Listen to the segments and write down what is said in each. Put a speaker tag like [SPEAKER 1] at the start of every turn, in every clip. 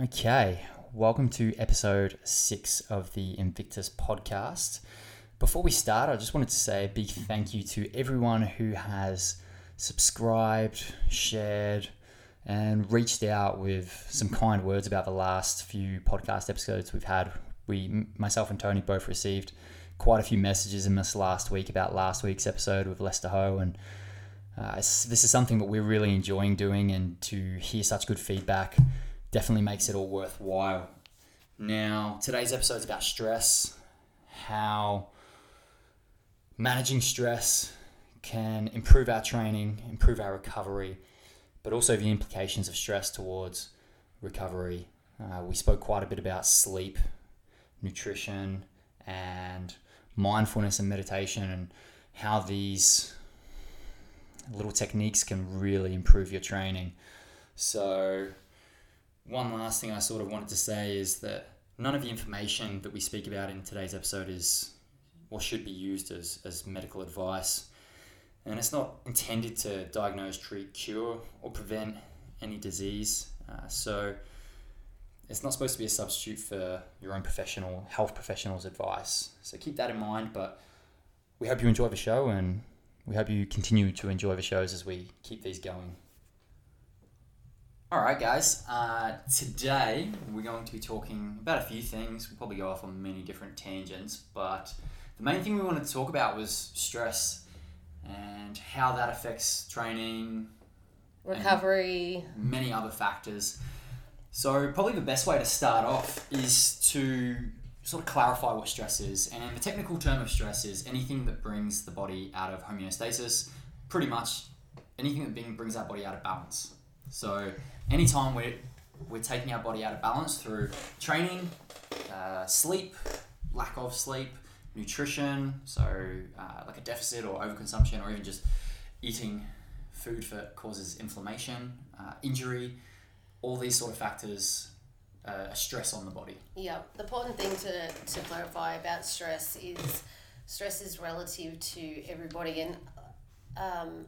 [SPEAKER 1] Okay, welcome to episode six of the Invictus podcast. Before we start, I just wanted to say a big thank you to everyone who has subscribed, shared, and reached out with some kind words about the last few podcast episodes we've had. We, myself and Toni, both received quite a few messages in this last week about last week's episode with Lester Ho, and uh, this is something that we're really enjoying doing, and to hear such good feedback definitely makes it all worthwhile. Now, today's episode is about stress, how managing stress can improve our training, improve our recovery, but also the implications of stress towards recovery. Uh, we spoke quite a bit about sleep, nutrition, and mindfulness and meditation, and how these little techniques can really improve your training. So, one last thing I sort of wanted to say is that none of the information that we speak about in today's episode is or should be used as, as medical advice. And it's not intended to diagnose, treat, cure, or prevent any disease. Uh, so it's not supposed to be a substitute for your own professional health professional's advice. So keep that in mind. But we hope you enjoy the show and we hope you continue to enjoy the shows as we keep these going. All right, guys. Uh, today we're going to be talking about a few things. We'll probably go off on many different tangents, but the main thing we wanted to talk about was stress and how that affects training,
[SPEAKER 2] recovery,
[SPEAKER 1] many other factors. So, probably the best way to start off is to sort of clarify what stress is. And the technical term of stress is anything that brings the body out of homeostasis, pretty much anything that brings our body out of balance. So, anytime we're, we're taking our body out of balance through training, uh, sleep, lack of sleep, nutrition, so uh, like a deficit or overconsumption, or even just eating food that causes inflammation, uh, injury, all these sort of factors uh, stress on the body.
[SPEAKER 2] Yeah, the important thing to, to clarify about stress is stress is relative to everybody and um,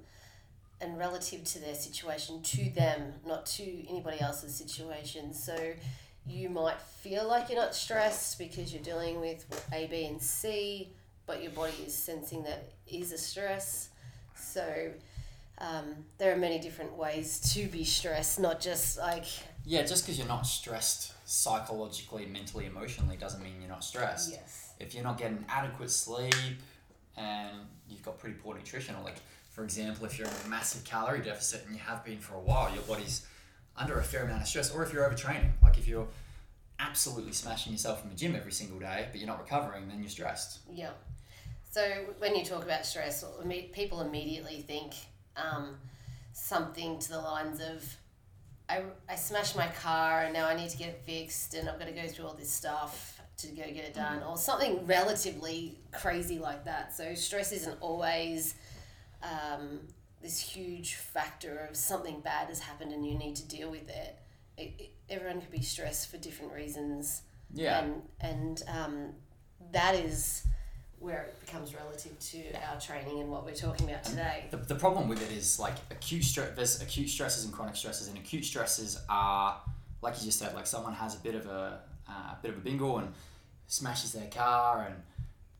[SPEAKER 2] and relative to their situation to them, not to anybody else's situation. So you might feel like you're not stressed because you're dealing with A, B, and C, but your body is sensing that is a stress. So um, there are many different ways to be stressed, not just like.
[SPEAKER 1] Yeah, just because you're not stressed psychologically, mentally, emotionally doesn't mean you're not stressed.
[SPEAKER 2] Yes.
[SPEAKER 1] If you're not getting adequate sleep and you've got pretty poor nutrition, or like for example, if you're in a massive calorie deficit and you have been for a while, your body's under a fair amount of stress, or if you're overtraining, like if you're absolutely smashing yourself in the gym every single day, but you're not recovering, then you're stressed.
[SPEAKER 2] Yeah. So when you talk about stress, people immediately think um, something to the lines of, I, I smashed my car and now I need to get it fixed and I've got to go through all this stuff to go get it done, mm. or something relatively crazy like that. So stress isn't always um, this huge factor of something bad has happened and you need to deal with it. it, it everyone could be stressed for different reasons.
[SPEAKER 1] Yeah.
[SPEAKER 2] And, and um, that is where it becomes relative to our training and what we're talking about today.
[SPEAKER 1] The, the problem with it is like acute stress. There's acute stresses and chronic stresses, and acute stresses are like you just said, like someone has a bit of a uh, bit of a bingo and smashes their car, and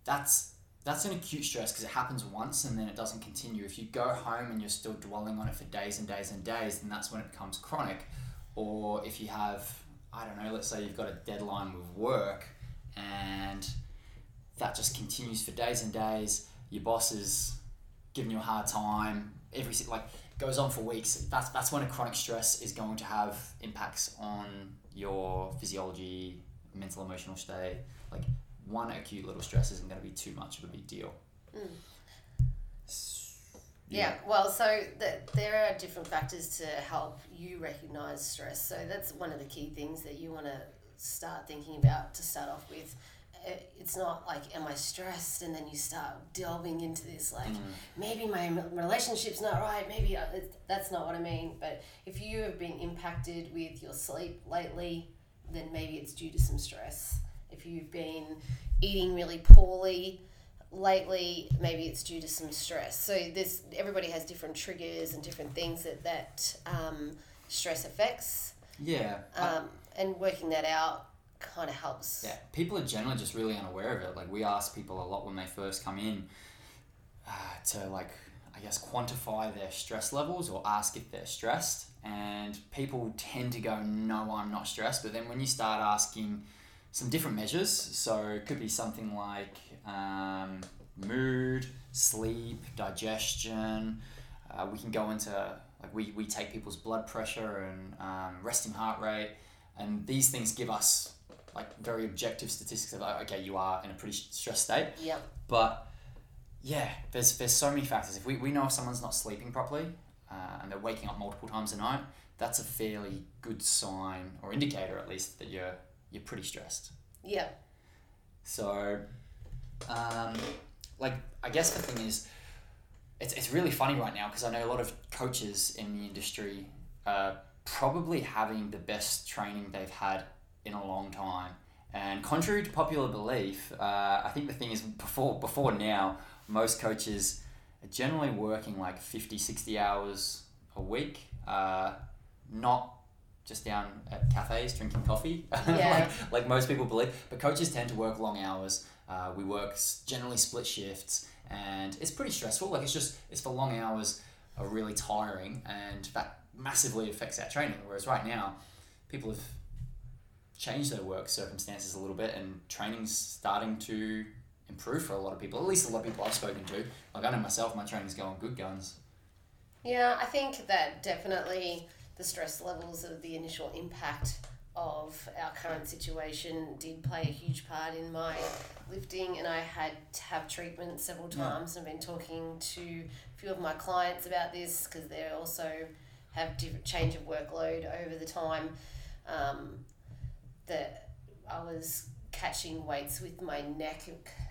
[SPEAKER 1] that's that's an acute stress because it happens once and then it doesn't continue. If you go home and you're still dwelling on it for days and days and days, then that's when it becomes chronic. Or if you have, I don't know, let's say you've got a deadline with work and that just continues for days and days, your boss is giving you a hard time, every like goes on for weeks. That's that's when a chronic stress is going to have impacts on your physiology, mental, emotional state. Like one acute little stress isn't going to be too much of a big deal.
[SPEAKER 2] Mm. Yeah. yeah. well, so the, there are different factors to help you recognize stress. So that's one of the key things that you want to start thinking about to start off with. It's not like, am I stressed? And then you start delving into this, like, mm. maybe my relationship's not right, maybe I, that's not what I mean. But if you have been impacted with your sleep lately, then maybe it's due to some stress if you've been eating really poorly lately, maybe it's due to some stress. So this everybody has different triggers and different things that that um, stress affects.
[SPEAKER 1] Yeah.
[SPEAKER 2] Um, and working that out kind of helps.
[SPEAKER 1] Yeah, people are generally just really unaware of it. Like we ask people a lot when they first come in uh, to like I guess quantify their stress levels or ask if they're stressed, and people tend to go, "No, I'm not stressed." But then when you start asking some different measures, so it could be something like um, mood, sleep, digestion. Uh, we can go into like we, we take people's blood pressure and um, resting heart rate, and these things give us like very objective statistics of like, okay, you are in a pretty stressed state.
[SPEAKER 2] Yep.
[SPEAKER 1] But yeah, there's there's so many factors. If we, we know if someone's not sleeping properly uh, and they're waking up multiple times a night, that's a fairly good sign or indicator at least that you're you're pretty stressed.
[SPEAKER 2] Yeah.
[SPEAKER 1] So, um, like I guess the thing is, it's, it's really funny right now because I know a lot of coaches in the industry are probably having the best training they've had in a long time. And contrary to popular belief, uh, I think the thing is before before now, most coaches are generally working like 50, 60 hours a week, uh, not just down at cafes drinking coffee,
[SPEAKER 2] Yeah.
[SPEAKER 1] like, like most people believe. But coaches tend to work long hours. Uh, we work generally split shifts, and it's pretty stressful. Like it's just it's for long hours, are really tiring, and that massively affects our training. Whereas right now, people have changed their work circumstances a little bit, and training's starting to improve for a lot of people. At least a lot of people I've spoken to. Like I know myself, my training's going good guns.
[SPEAKER 2] Yeah, I think that definitely the stress levels of the initial impact of our current situation did play a huge part in my lifting, and I had to have treatment several
[SPEAKER 1] Yeah.
[SPEAKER 2] times. I've been talking to a few of my clients about this because they also have different change of workload over the time. Um, that I was catching weights with my neck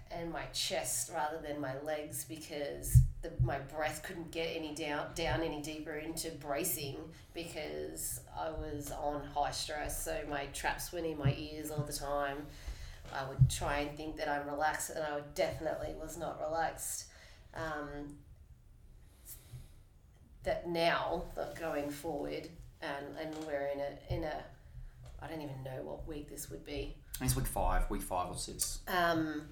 [SPEAKER 2] and my chest rather than my legs because the, my breath couldn't get any down down any deeper into bracing because I was on high stress. So my traps went in my ears all the time. I would try and think that I'm relaxed, and I definitely was not relaxed. Um, that now, that going forward, and, and we're in a in a I don't even know what week this would be.
[SPEAKER 1] It's week five, week five or six.
[SPEAKER 2] Um,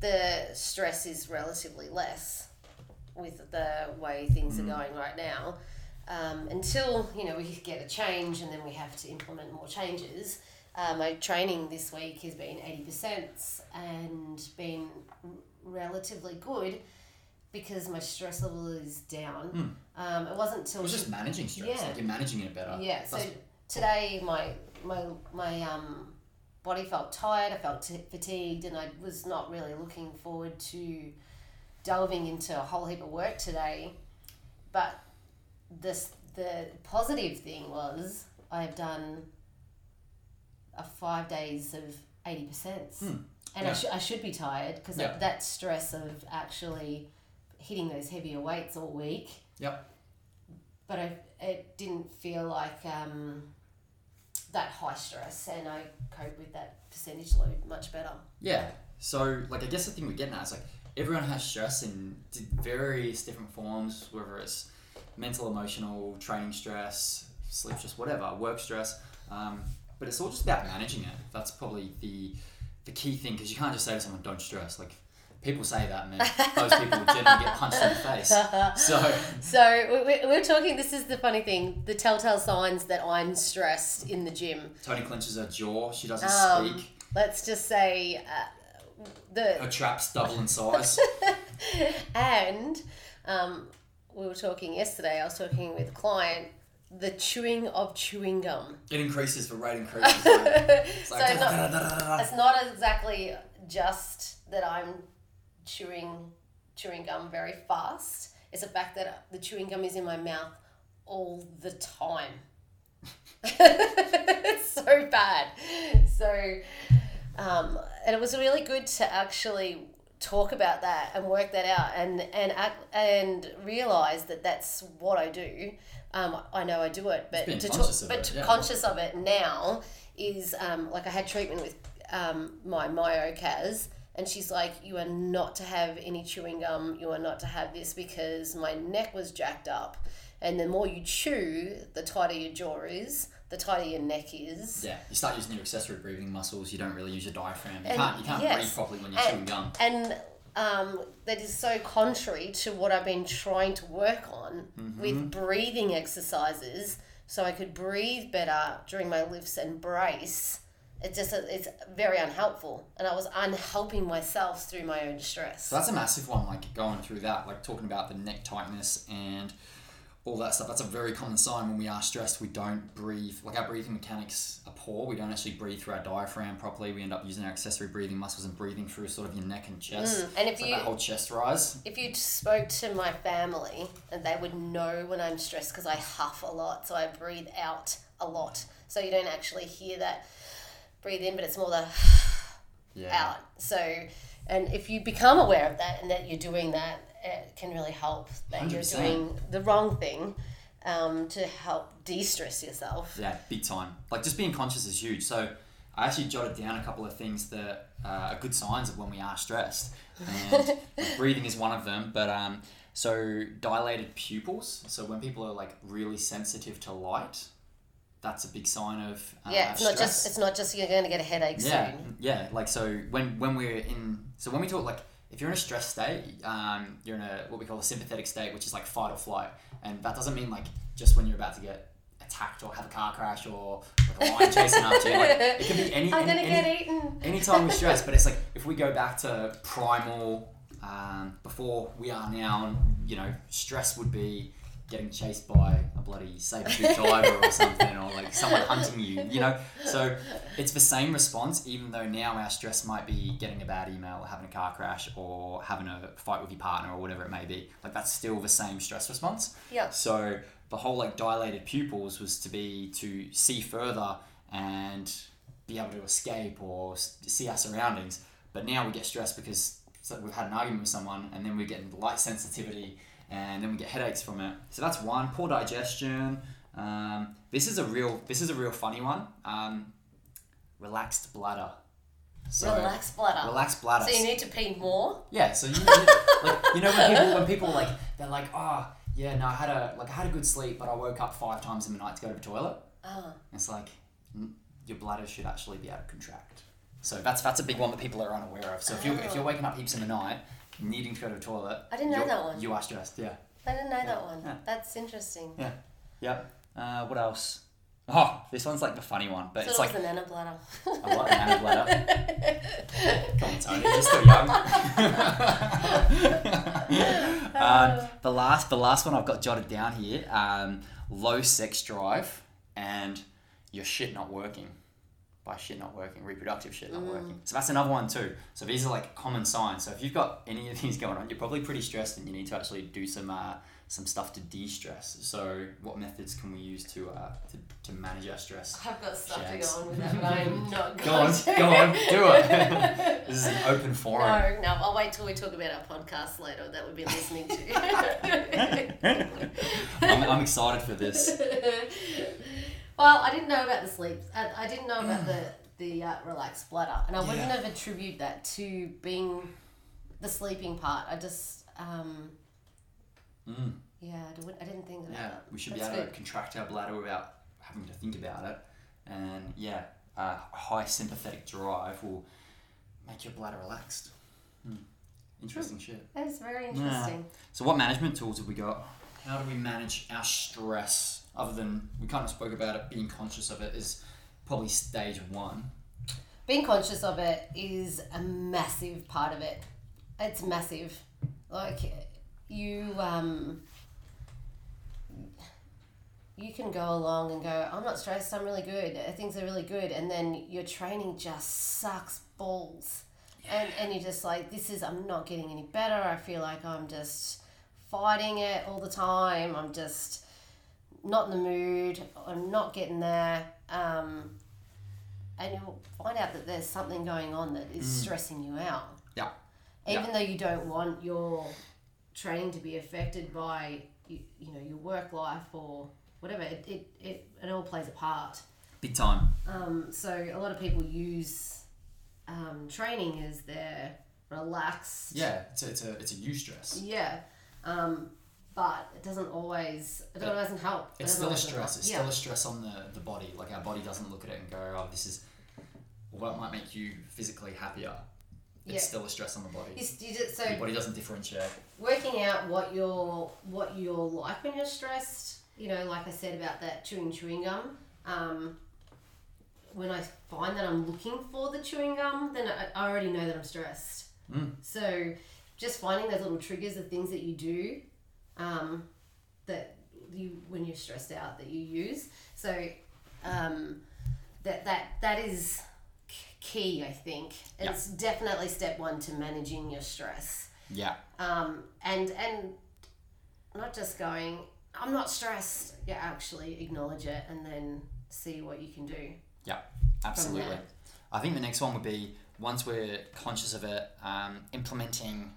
[SPEAKER 2] the stress is relatively less with the way things are going right now. Um, until you know we get a change and then we have to implement more changes. Uh, my training this week has been eighty percent and been r- relatively good because my stress level is down. Um, it wasn't till It
[SPEAKER 1] was just managing stress.
[SPEAKER 2] Yeah.
[SPEAKER 1] Like you're managing it better.
[SPEAKER 2] yeah. So
[SPEAKER 1] That's-
[SPEAKER 2] today my my my um body felt tired. I felt t- fatigued, and I was not really looking forward to delving into a whole heap of work today. But this the positive thing was I have done a five days of eighty percent, and I, sh- I should be tired because
[SPEAKER 1] Yeah.
[SPEAKER 2] that stress of actually hitting those heavier weights all week
[SPEAKER 1] Yep.
[SPEAKER 2] but I, it didn't feel like um, that high stress, and I cope with that percentage load much better.
[SPEAKER 1] Yeah. So, like, I guess the thing we're getting at is like everyone has stress in various different forms, whether it's mental, emotional, training stress, sleep stress, whatever, work stress. Um, but it's all just about managing it. That's probably the the key thing because you can't just say to someone, "Don't stress." Like people say that, and then those people generally get punched in the face. So,
[SPEAKER 2] So we- we- we're talking. This is the funny thing: the telltale signs that I'm stressed in the gym.
[SPEAKER 1] Toni clenches her jaw. She doesn't
[SPEAKER 2] Um,
[SPEAKER 1] speak.
[SPEAKER 2] Let's just say uh, the
[SPEAKER 1] Her traps double in size.
[SPEAKER 2] and um, we were talking yesterday. I was talking with a client. The chewing of chewing gum.
[SPEAKER 1] it increases the rate increases. It's
[SPEAKER 2] So
[SPEAKER 1] like,
[SPEAKER 2] it's not-
[SPEAKER 1] da-da-da-da-da-da.
[SPEAKER 2] it's not exactly just that I'm chewing chewing gum very fast. It's the fact that the chewing gum is in my mouth all the time. it's so bad. So, um, and it was really good to actually talk about that and work that out and and and realize that that's what I do. Um, I know I do it, but to
[SPEAKER 1] conscious
[SPEAKER 2] talk,
[SPEAKER 1] of
[SPEAKER 2] but to
[SPEAKER 1] yeah.
[SPEAKER 2] conscious of it now is um, like I had treatment with um, my myocas, and she's like, "You are not to have any chewing gum. You are not to have this because my neck was jacked up, and the more you chew, the tighter your jaw is, the tighter your neck is.
[SPEAKER 1] Yeah, you start using your accessory breathing muscles. You don't really use your diaphragm. You
[SPEAKER 2] And
[SPEAKER 1] can't you can't
[SPEAKER 2] yes.
[SPEAKER 1] breathe properly when you're
[SPEAKER 2] And-
[SPEAKER 1] chewing gum.
[SPEAKER 2] And um, that is so contrary to what I've been trying to work on
[SPEAKER 1] Mm-hmm.
[SPEAKER 2] with breathing exercises, so I could breathe better during my lifts and brace. It just it's very unhelpful, and I was unhelping myself through my own stress.
[SPEAKER 1] So that's a massive one. Like going through that, like talking about the neck tightness and all that stuff. That's a very common sign when we are stressed. We don't breathe. Like our breathing mechanics are poor. We don't actually breathe through our diaphragm properly. We end up using our accessory breathing muscles and breathing through sort of your neck and chest.
[SPEAKER 2] Mm, and if
[SPEAKER 1] It's like
[SPEAKER 2] you
[SPEAKER 1] that whole chest rise.
[SPEAKER 2] if you spoke to my family, and they would know when I'm stressed because I huff a lot, so I breathe out a lot. So you don't actually hear that breathe in, but it's more the
[SPEAKER 1] Yeah.
[SPEAKER 2] out. So, and if you become aware of that and that you're doing that, it can really help that you are doing the wrong thing um, to help de-stress yourself.
[SPEAKER 1] Yeah, big time. Like just being conscious is huge. So I actually jotted down a couple of things that uh, are good signs of when we are stressed, and breathing is one of them. But um, so dilated pupils. So when people are like really sensitive to light, that's a big sign of uh,
[SPEAKER 2] yeah, it's not just it's not just you're going to get a headache
[SPEAKER 1] yeah,
[SPEAKER 2] soon.
[SPEAKER 1] yeah. Like so when when we're in so when we talk like if you're in a stress state, um, you're in a what we call a sympathetic state, which is like fight or flight, and that doesn't mean like just when you're about to get attacked or have a car crash or like a lion chasing after you. Like it can be any
[SPEAKER 2] I'm going to
[SPEAKER 1] any,
[SPEAKER 2] get eaten.
[SPEAKER 1] anytime we stress, but it's like if we go back to primal um, before we are now, you know, stress would be getting chased by a bloody saber-tooth tiger or something, or like someone hunting you. You know, so it's the same response, even though now our stress might be getting a bad email, or having a car crash, or having a fight with your partner, or whatever it may be. Like that's still the same stress response.
[SPEAKER 2] Yeah.
[SPEAKER 1] So the whole like dilated pupils was to be to see further and be able to escape or see our surroundings. But now we get stressed because we've had an argument with someone and then we're getting light sensitivity and then we get headaches from it. So that's one. Poor digestion. Um, this is a real this is a real funny one. Um, relaxed bladder. So
[SPEAKER 2] Relax bladder.
[SPEAKER 1] relaxed bladder.
[SPEAKER 2] So you need to pee more.
[SPEAKER 1] Yeah, so you, you like you know when people when people like they're like oh yeah no I had a like I had a good sleep but I woke up five times in the night to go to the toilet.
[SPEAKER 2] Ah.
[SPEAKER 1] It's like your bladder should actually be able to contract. So that's that's a big one that people are unaware of. So if you are if you're waking up heaps in the night, needing to go to the toilet,
[SPEAKER 2] I didn't know that one.
[SPEAKER 1] You are stressed. Yeah.
[SPEAKER 2] I didn't know that one.
[SPEAKER 1] yeah.
[SPEAKER 2] That's interesting.
[SPEAKER 1] Yeah. Yep. Uh, what else? Oh, this one's like the funny one, but
[SPEAKER 2] So
[SPEAKER 1] it's
[SPEAKER 2] it
[SPEAKER 1] like
[SPEAKER 2] the nana bladder.
[SPEAKER 1] I like the nana bladder. Come on, Toni, you're still young. um, the last, the last one I've got jotted down here: um, low sex drive and your shit not working. By shit not working, reproductive shit not working. So that's another one too. So these are like common signs. So if you've got any of these going on, you're probably pretty stressed, and you need to actually do some uh, some stuff to de-stress. So what methods can we use to uh, to, to manage our stress?
[SPEAKER 2] I've got stuff
[SPEAKER 1] Shags.
[SPEAKER 2] to go on with that, but I'm not going Go
[SPEAKER 1] on,
[SPEAKER 2] to.
[SPEAKER 1] go on, do it. this is an open forum.
[SPEAKER 2] No, no, I'll wait till we talk about our podcast later that we've been listening to.
[SPEAKER 1] I'm, I'm excited for this.
[SPEAKER 2] Well, I didn't know about the sleep. I, I didn't know about the the uh, relaxed bladder, and I wouldn't
[SPEAKER 1] Yeah.
[SPEAKER 2] have attributed that to being the sleeping part. I just, um,
[SPEAKER 1] Mm,
[SPEAKER 2] yeah, I didn't, I didn't think about
[SPEAKER 1] yeah,
[SPEAKER 2] that.
[SPEAKER 1] we should
[SPEAKER 2] That's
[SPEAKER 1] be able to contract our bladder without having to think about it. And yeah, uh, a high sympathetic drive will make your bladder relaxed. Hmm. Interesting shit.
[SPEAKER 2] That is very interesting.
[SPEAKER 1] So, what management tools have we got? How do we manage our stress? Other than we kind of spoke about it, being conscious of it is probably stage one.
[SPEAKER 2] Being conscious of it is a massive part of it. It's massive. Like you, um, you can go along and go, I'm not stressed. I'm really good. Things are really good, and then your training just sucks balls, and and you're just like, this is. I'm not getting any better. I feel like I'm just fighting it all the time. I'm just not in the mood. I'm not getting there. Um, and you'll find out that there's something going on that is stressing you out.
[SPEAKER 1] Yeah.
[SPEAKER 2] Even though you don't want your training to be affected by you, you know your work life or whatever, it, it, it, it all plays a part.
[SPEAKER 1] Big time.
[SPEAKER 2] Um, so a lot of people use um, training as their relaxed
[SPEAKER 1] Yeah, it's a, it's a, it's a you stress.
[SPEAKER 2] yeah. Um, but it doesn't always it
[SPEAKER 1] But
[SPEAKER 2] doesn't help. It
[SPEAKER 1] It's
[SPEAKER 2] doesn't
[SPEAKER 1] still a stress.
[SPEAKER 2] help.
[SPEAKER 1] It's
[SPEAKER 2] yeah.
[SPEAKER 1] still a stress on the, the body. Like our body doesn't look at it and go, oh, this is what might make you physically happier. It's
[SPEAKER 2] Yeah.
[SPEAKER 1] still a stress on the body.
[SPEAKER 2] You, you just, so
[SPEAKER 1] Your body doesn't differentiate.
[SPEAKER 2] working out what you're what you're like when you're stressed. You know, like I said about that chewing chewing gum. Um, when I find that I'm looking for the chewing gum, then I, I already know that I'm stressed.
[SPEAKER 1] Mm.
[SPEAKER 2] So, just finding those little triggers of things that you do, um, that you when you're stressed out that you use. So, um, that that that is key. I think
[SPEAKER 1] Yeah.
[SPEAKER 2] it's definitely step one to managing your stress
[SPEAKER 1] Yeah.
[SPEAKER 2] um, and and not just going i'm not stressed Yeah, actually acknowledge it and then see what you can do
[SPEAKER 1] Yeah,
[SPEAKER 2] Absolutely.
[SPEAKER 1] I think the next one would be once we're conscious of it, um, implementing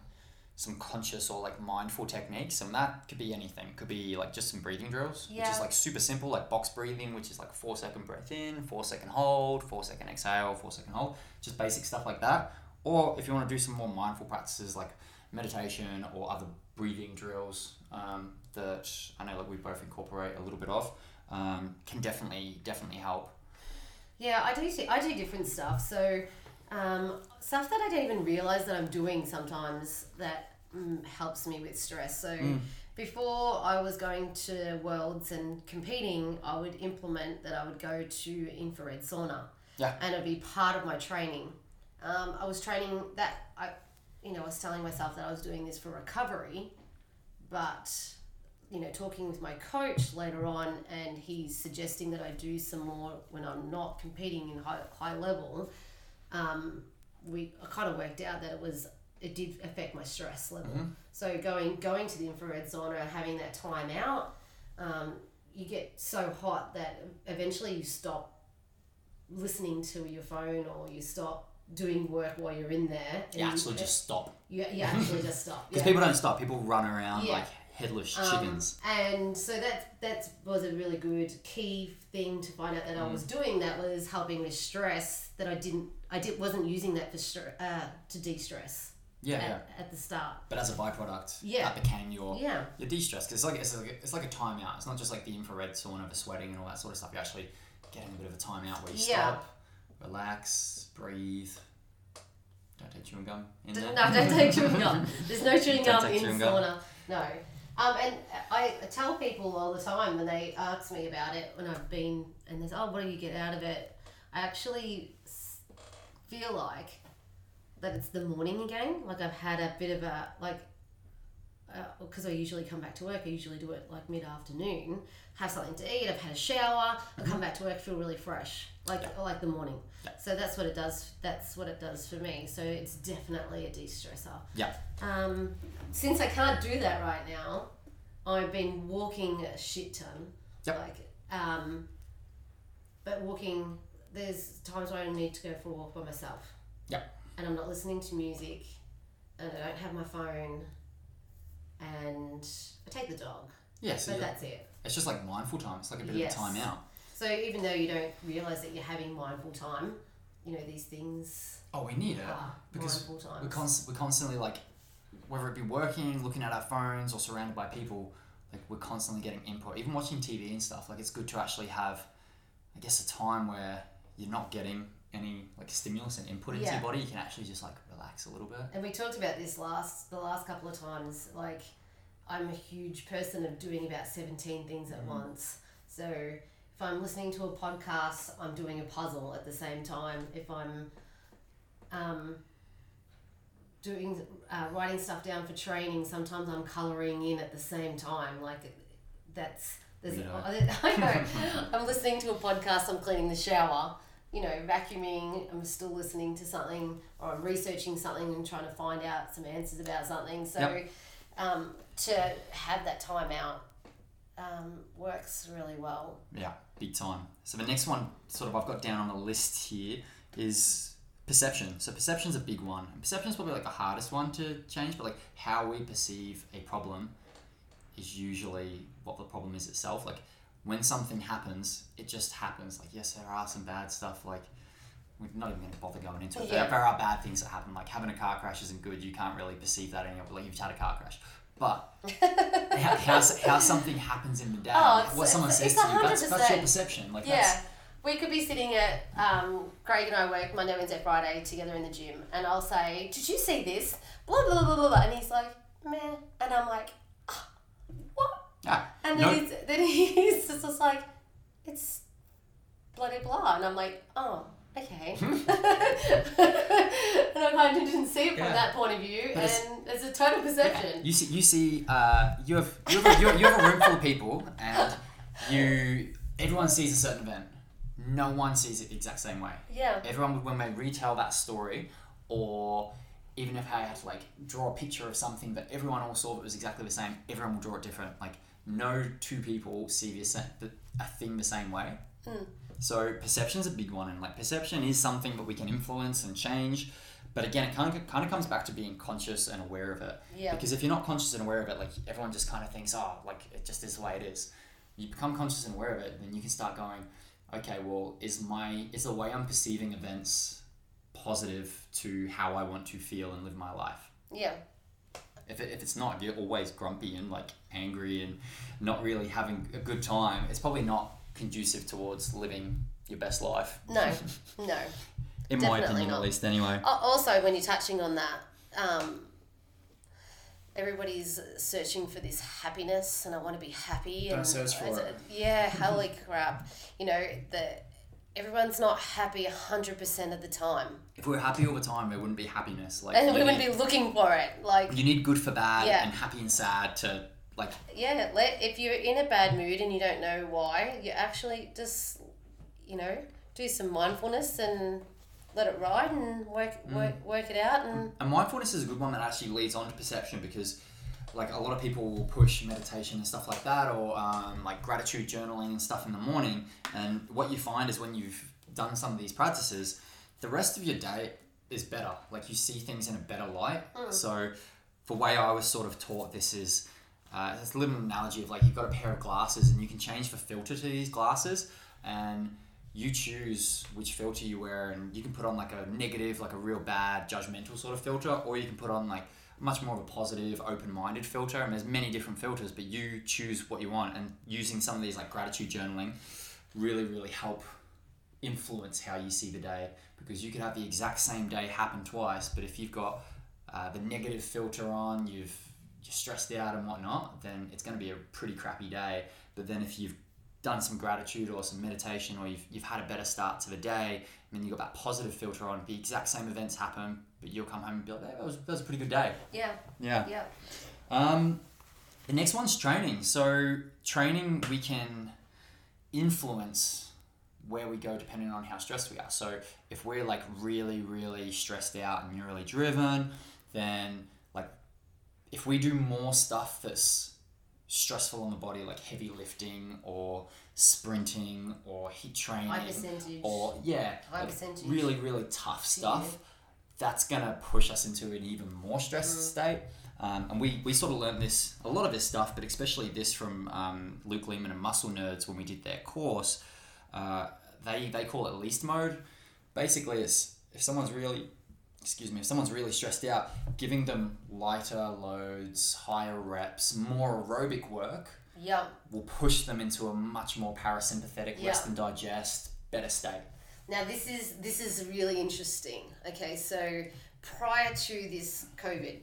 [SPEAKER 1] some conscious or like mindful techniques, and that could be anything. Could be like just some breathing drills, which is like super simple, like box breathing, which is like four second breath in, four second hold, four second exhale, four second hold, just basic stuff like that. Or if you want to do some more mindful practices like meditation or other breathing drills um, that I know like we both incorporate a little bit of, um, can definitely definitely help.
[SPEAKER 2] yeah i do see, i do different stuff so um, stuff that i don't even realize that i'm doing sometimes that mm, helps me with stress so
[SPEAKER 1] Mm.
[SPEAKER 2] before i was going to worlds and competing i would implement that i would go to infrared sauna
[SPEAKER 1] Yeah.
[SPEAKER 2] and it'd be part of my training um, i was training that i you know i was telling myself that i was doing this for recovery but you know talking with my coach later on and he's suggesting that i do some more when i'm not competing in high, high level um, we I kind of worked out that it was it did affect my stress level
[SPEAKER 1] Mhm.
[SPEAKER 2] so going going to the infrared sauna having that time out um, you get so hot that eventually you stop listening to your phone or you stop doing work while you're in there
[SPEAKER 1] You actually just stop.
[SPEAKER 2] you, you actually just stop
[SPEAKER 1] Because
[SPEAKER 2] yeah.
[SPEAKER 1] people don't stop. People run around
[SPEAKER 2] Yeah.
[SPEAKER 1] like headless
[SPEAKER 2] Um,
[SPEAKER 1] chickens.
[SPEAKER 2] and so that that was a really good key thing to find out that I was
[SPEAKER 1] Mm.
[SPEAKER 2] doing that was helping with stress that I didn't I did wasn't using that for stre- uh, to de-stress
[SPEAKER 1] Yeah,
[SPEAKER 2] at,
[SPEAKER 1] yeah.
[SPEAKER 2] at the start.
[SPEAKER 1] But as a byproduct,
[SPEAKER 2] Yeah.
[SPEAKER 1] that became your
[SPEAKER 2] Yeah.
[SPEAKER 1] your de-stress. Because it's like it's like a, it's like a timeout. It's not just like the infrared sauna for sweating and all that sort of stuff. You're actually getting a bit of a timeout where you
[SPEAKER 2] Yeah.
[SPEAKER 1] stop, relax, breathe. Don't take chewing gum in there.
[SPEAKER 2] No, don't take chewing gum. There's no chewing
[SPEAKER 1] Don't
[SPEAKER 2] gum in
[SPEAKER 1] chewing gum.
[SPEAKER 2] sauna. No. Um, and I tell people all the time when they ask me about it when I've been and they say, "Oh, what do you get out of it?" I actually feel like that it's the morning again. Like I've had a bit of a like because I usually come back to work. I usually do it like mid afternoon. Have something to eat. I've had a shower. I come back to work feel really fresh, like like the morning.
[SPEAKER 1] Yeah.
[SPEAKER 2] So that's what it does. That's what it does for me. So it's definitely a de-stressor.
[SPEAKER 1] Yeah.
[SPEAKER 2] Um, since I can't do that right now, I've been walking a shit ton.
[SPEAKER 1] Yep.
[SPEAKER 2] Like, um, but walking, there's times where I need to go for a walk by myself.
[SPEAKER 1] Yep.
[SPEAKER 2] And I'm not listening to music, and I don't have my phone, and I take the dog.
[SPEAKER 1] Yeah, so
[SPEAKER 2] But that's it.
[SPEAKER 1] it's just like mindful time. It's like a bit
[SPEAKER 2] Yes.
[SPEAKER 1] of a timeout.
[SPEAKER 2] So even though you don't realize that you're having mindful time, you know these things
[SPEAKER 1] Oh, we need it. because. We're, const- we're constantly like, whether it be working, looking at our phones, or surrounded by people, like we're constantly getting input. Even watching TV and stuff, like it's good to actually have, I guess, a time where you're not getting any like stimulus and input into
[SPEAKER 2] Yeah.
[SPEAKER 1] your body. You can actually just like relax a little bit.
[SPEAKER 2] And we talked about this last the last couple of times. Like, I'm a huge person of doing about seventeen things at
[SPEAKER 1] Mhm.
[SPEAKER 2] once. So if I'm listening to a podcast, I'm doing a puzzle at the same time. If I'm um, doing uh, writing stuff down for training, sometimes I'm coloring in at the same time. Like, that's there's
[SPEAKER 1] We know.
[SPEAKER 2] I know. I'm listening to a podcast. I'm cleaning the shower. You know, vacuuming. I'm still listening to something, or I'm researching something and trying to find out some answers about something. So,
[SPEAKER 1] Yep.
[SPEAKER 2] um, to have that time out um, works really well.
[SPEAKER 1] Yeah, big time. So the next one, sort of, I've got down on the list here is perception. So perception's a big one. And is probably like the hardest one to change, but like how we perceive a problem is usually what the problem is itself. Like when something happens, it just happens. Like yes, there are some bad stuff. Like we're not even going to bother going into it.
[SPEAKER 2] Yeah.
[SPEAKER 1] There, there are bad things that happen. Like having a car crash isn't good. You can't really perceive that anymore. Like you've had a car crash, But how, how, how something happens in the day,
[SPEAKER 2] Oh,
[SPEAKER 1] what someone says to you, that's, that's your perception. Like
[SPEAKER 2] Yeah.
[SPEAKER 1] that's
[SPEAKER 2] We could be sitting at um, Craig and I work Monday, Wednesday, Friday together in the gym, and I'll say, "Did you see this?" Blah blah blah blah blah, and he's like, "Meh," and I'm like, "Ah, And then
[SPEAKER 1] no,
[SPEAKER 2] he's then he's just, just like, "It's bloody blah," blah. and I'm like, "Oh." Okay, and I kind of didn't see it from
[SPEAKER 1] Yeah.
[SPEAKER 2] that point of view,
[SPEAKER 1] But
[SPEAKER 2] and it's a total perception.
[SPEAKER 1] You see, you see, uh, you have you have, a, you have you have a room full of people, and you everyone sees a certain event. No one sees it the exact same way.
[SPEAKER 2] Yeah,
[SPEAKER 1] Everyone would when they retell that story, or even if I had to like draw a picture of something that everyone all saw that was exactly the same, everyone will draw it different. Like no two people see the same, a thing the same way.
[SPEAKER 2] Mm.
[SPEAKER 1] So perception's a big one, and like perception is something that we can influence and change. But again, it kind of kind of comes back to being conscious and aware of it.
[SPEAKER 2] yeah,
[SPEAKER 1] Because if you're not conscious and aware of it, like everyone just kind of thinks, oh, like it just is the way it is. You become conscious and aware of it, then you can start going, okay, well, is my is the way I'm perceiving events positive to how I want to feel and live my life?
[SPEAKER 2] yeah,
[SPEAKER 1] If, it, if it's not, if you're always grumpy and like angry and not really having a good time, it's probably not conducive towards living your best life.
[SPEAKER 2] no, no.
[SPEAKER 1] In my opinion,
[SPEAKER 2] not.
[SPEAKER 1] at least, anyway.
[SPEAKER 2] Also, when you're touching on that, um, everybody's searching for this happiness, and I want to be happy.
[SPEAKER 1] Don't
[SPEAKER 2] and
[SPEAKER 1] search for
[SPEAKER 2] it's
[SPEAKER 1] it.
[SPEAKER 2] Yeah, holy crap! You know that everyone's not happy hundred percent of the time,
[SPEAKER 1] If we were happy all the time, there wouldn't be happiness. Like
[SPEAKER 2] and we wouldn't
[SPEAKER 1] need-
[SPEAKER 2] be looking for it. Like,
[SPEAKER 1] you need good for bad
[SPEAKER 2] Yeah.
[SPEAKER 1] and happy and sad to like
[SPEAKER 2] yeah, let if you're in a bad mood and you don't know why, you actually just, you know, do some mindfulness and let it ride and work mm. work work it out and
[SPEAKER 1] and mindfulness is a good one that actually leads on to perception because like a lot of people will push meditation and stuff like that or um, like gratitude journaling and stuff in the morning. And what you find is when you've done some of these practices the rest of your day is better. Like you see things in a better light. So the way i was sort of taught this is uh, it's a little analogy of like you've got a pair of glasses and you can change the filter to these glasses and you choose which filter you wear and you can put on like a negative like a real bad judgmental sort of filter or you can put on like much more of a positive open-minded filter and there's many different filters but you choose what you want and using some of these like gratitude journaling really really help influence how you see the day because you could have the exact same day happen twice but if you've got uh, the negative filter on you've you're stressed out and whatnot then it's going to be a pretty crappy day. But then if you've done some gratitude or some meditation or you've, you've had a better start to the day and then you've got that positive filter on the exact same events happen but you'll come home and be like that, was, that was a pretty good day
[SPEAKER 2] yeah,
[SPEAKER 1] yeah
[SPEAKER 2] yeah,
[SPEAKER 1] um, the next one's training. So training, we can influence where we go depending on how stressed we are. So if we're like really, really stressed out and really driven, then like if we do more stuff that's stressful on the body, like heavy lifting or sprinting or HIIT training,
[SPEAKER 2] high percentage.
[SPEAKER 1] or yeah,
[SPEAKER 2] High
[SPEAKER 1] like
[SPEAKER 2] percentage.
[SPEAKER 1] really, really tough stuff, that's gonna push us into an even more stressed
[SPEAKER 2] Mm.
[SPEAKER 1] state. Um, and we, we sort of learned this, a lot of this stuff, but especially this from um, Luke Leaman and Muscle Nerds when we did their course. Uh, they, they call it least mode. Basically, it's if someone's really, excuse me, if someone's really stressed out, giving them lighter loads, higher reps, more aerobic work
[SPEAKER 2] yeah.
[SPEAKER 1] will push them into a much more parasympathetic,
[SPEAKER 2] Yeah.
[SPEAKER 1] rest and digest, better state.
[SPEAKER 2] Now this is this is really interesting. Okay, so prior to this COVID,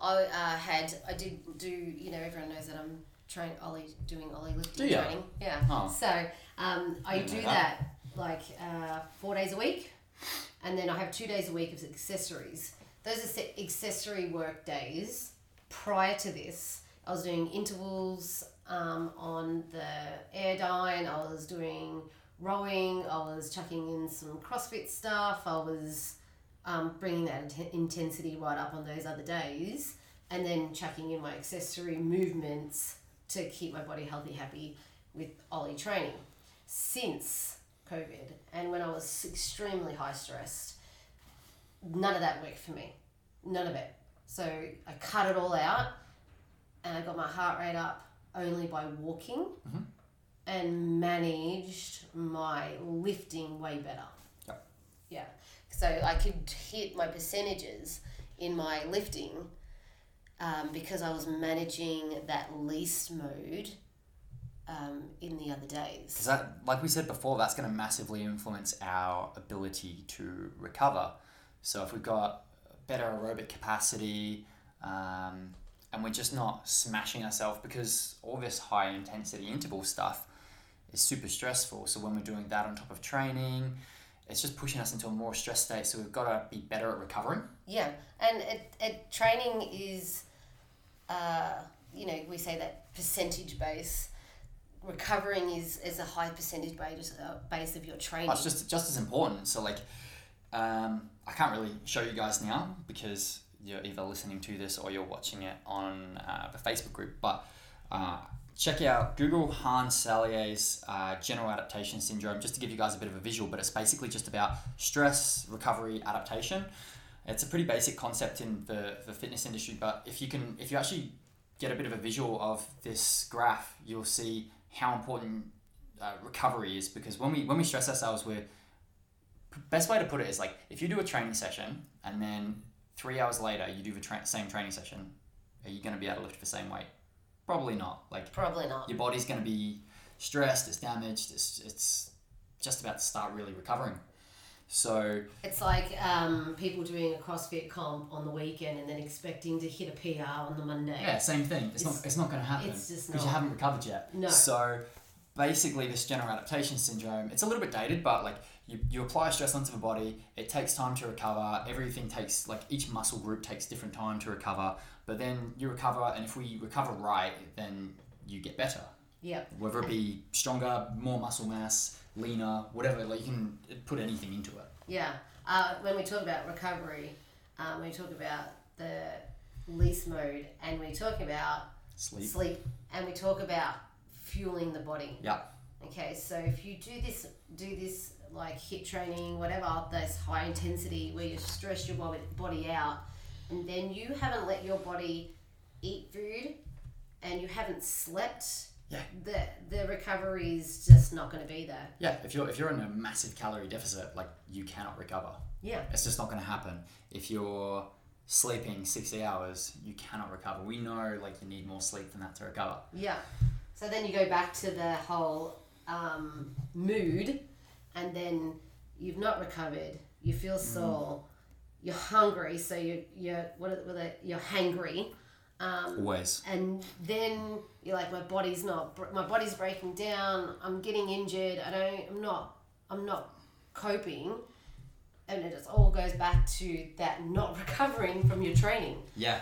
[SPEAKER 2] I uh, had I did do you know everyone knows that I'm train Oly doing Oly lifting
[SPEAKER 1] Do
[SPEAKER 2] training. Yeah.
[SPEAKER 1] Oh.
[SPEAKER 2] So um, I do that,
[SPEAKER 1] that.
[SPEAKER 2] like uh, four days a week, and then I have two days a week of accessories. Those are accessory work days. Prior to this, I was doing intervals um, on the air Airdyne. I was doing rowing. I was chucking in some CrossFit stuff. I was um, bringing that int- intensity right up on those other days, and then chucking in my accessory movements to keep my body healthy, happy with Oly training. Since COVID, and when I was extremely high stressed, none of that worked for me. None of it. So I cut it all out, and I got my heart rate up only by walking,
[SPEAKER 1] Mhm.
[SPEAKER 2] and managed my lifting way better.
[SPEAKER 1] Yep.
[SPEAKER 2] Yeah. So I could hit my percentages in my lifting um, because I was managing that least mode um, in the other days.
[SPEAKER 1] Because that, like we said before, that's going to massively influence our ability to recover. So if we've got better aerobic capacity, um, and we're just not smashing ourselves because all this high intensity interval stuff is super stressful. So when we're doing that on top of training, it's just pushing us into a more stress state. So we've got to be better at recovering.
[SPEAKER 2] Yeah, and it, it training is, uh, you know, we say that percentage base. Recovering is, is a high percentage base, uh, base of your training.
[SPEAKER 1] That's just just as important. So like, um, I can't really show you guys now because you're either listening to this or you're watching it on uh, the Facebook group. But uh, check out Google Hans Selye's uh, general adaptation syndrome just to give you guys a bit of a visual. But it's basically just about stress, recovery, adaptation. It's a pretty basic concept in the, the fitness industry, but if you can, if you actually get a bit of a visual of this graph, you'll see how important uh, recovery is because when we when we stress ourselves, we're best way to put it is like if you do a training session and then three hours later you do the tra- same training session, are you going to be able to lift the same weight? Probably not. Like
[SPEAKER 2] Probably not.
[SPEAKER 1] your body's going to be stressed, it's damaged, it's it's just about to start really recovering. So
[SPEAKER 2] It's like um, people doing a CrossFit comp on the weekend and then expecting to hit a PR on the Monday.
[SPEAKER 1] yeah, same thing. It's, not
[SPEAKER 2] It's-
[SPEAKER 1] it's not going to happen
[SPEAKER 2] it's just
[SPEAKER 1] because you haven't recovered yet.
[SPEAKER 2] No.
[SPEAKER 1] So basically, this general adaptation syndrome, it's a little bit dated, but like you, you apply stress onto the body, it takes time to recover. Everything takes like each muscle group takes different time to recover, but then you recover, and if we recover right, then you get better.
[SPEAKER 2] Yeah.
[SPEAKER 1] Whether it be stronger, more muscle mass, leaner, whatever, like you can put anything into it.
[SPEAKER 2] Yeah. Uh, when we talk about recovery, um, we talk about the least mode and we talk about
[SPEAKER 1] Sleep.
[SPEAKER 2] sleep and we talk about fueling the body.
[SPEAKER 1] Yeah.
[SPEAKER 2] Okay, so if you do this, do this like HIIT training, whatever, this high intensity where you stress your body out, and then you haven't let your body eat food, and you haven't slept,
[SPEAKER 1] Yeah.
[SPEAKER 2] the the recovery is just not going to be there.
[SPEAKER 1] Yeah, if you're if you're in a massive calorie deficit, like you cannot recover.
[SPEAKER 2] Yeah.
[SPEAKER 1] It's just not going to happen. If you're sleeping 60 hours, you cannot recover. We know like you need more sleep than that to recover.
[SPEAKER 2] Yeah. So then you go back to the whole um, mood, and then you've not recovered. You feel sore. You're hungry, so you're you're what are, what are, you're hangry, um,
[SPEAKER 1] Always.
[SPEAKER 2] and then you're like, my body's not, my body's breaking down. I'm getting injured. I don't. I'm not. I'm not coping, and it just all goes back to that not recovering from your training.
[SPEAKER 1] Yeah.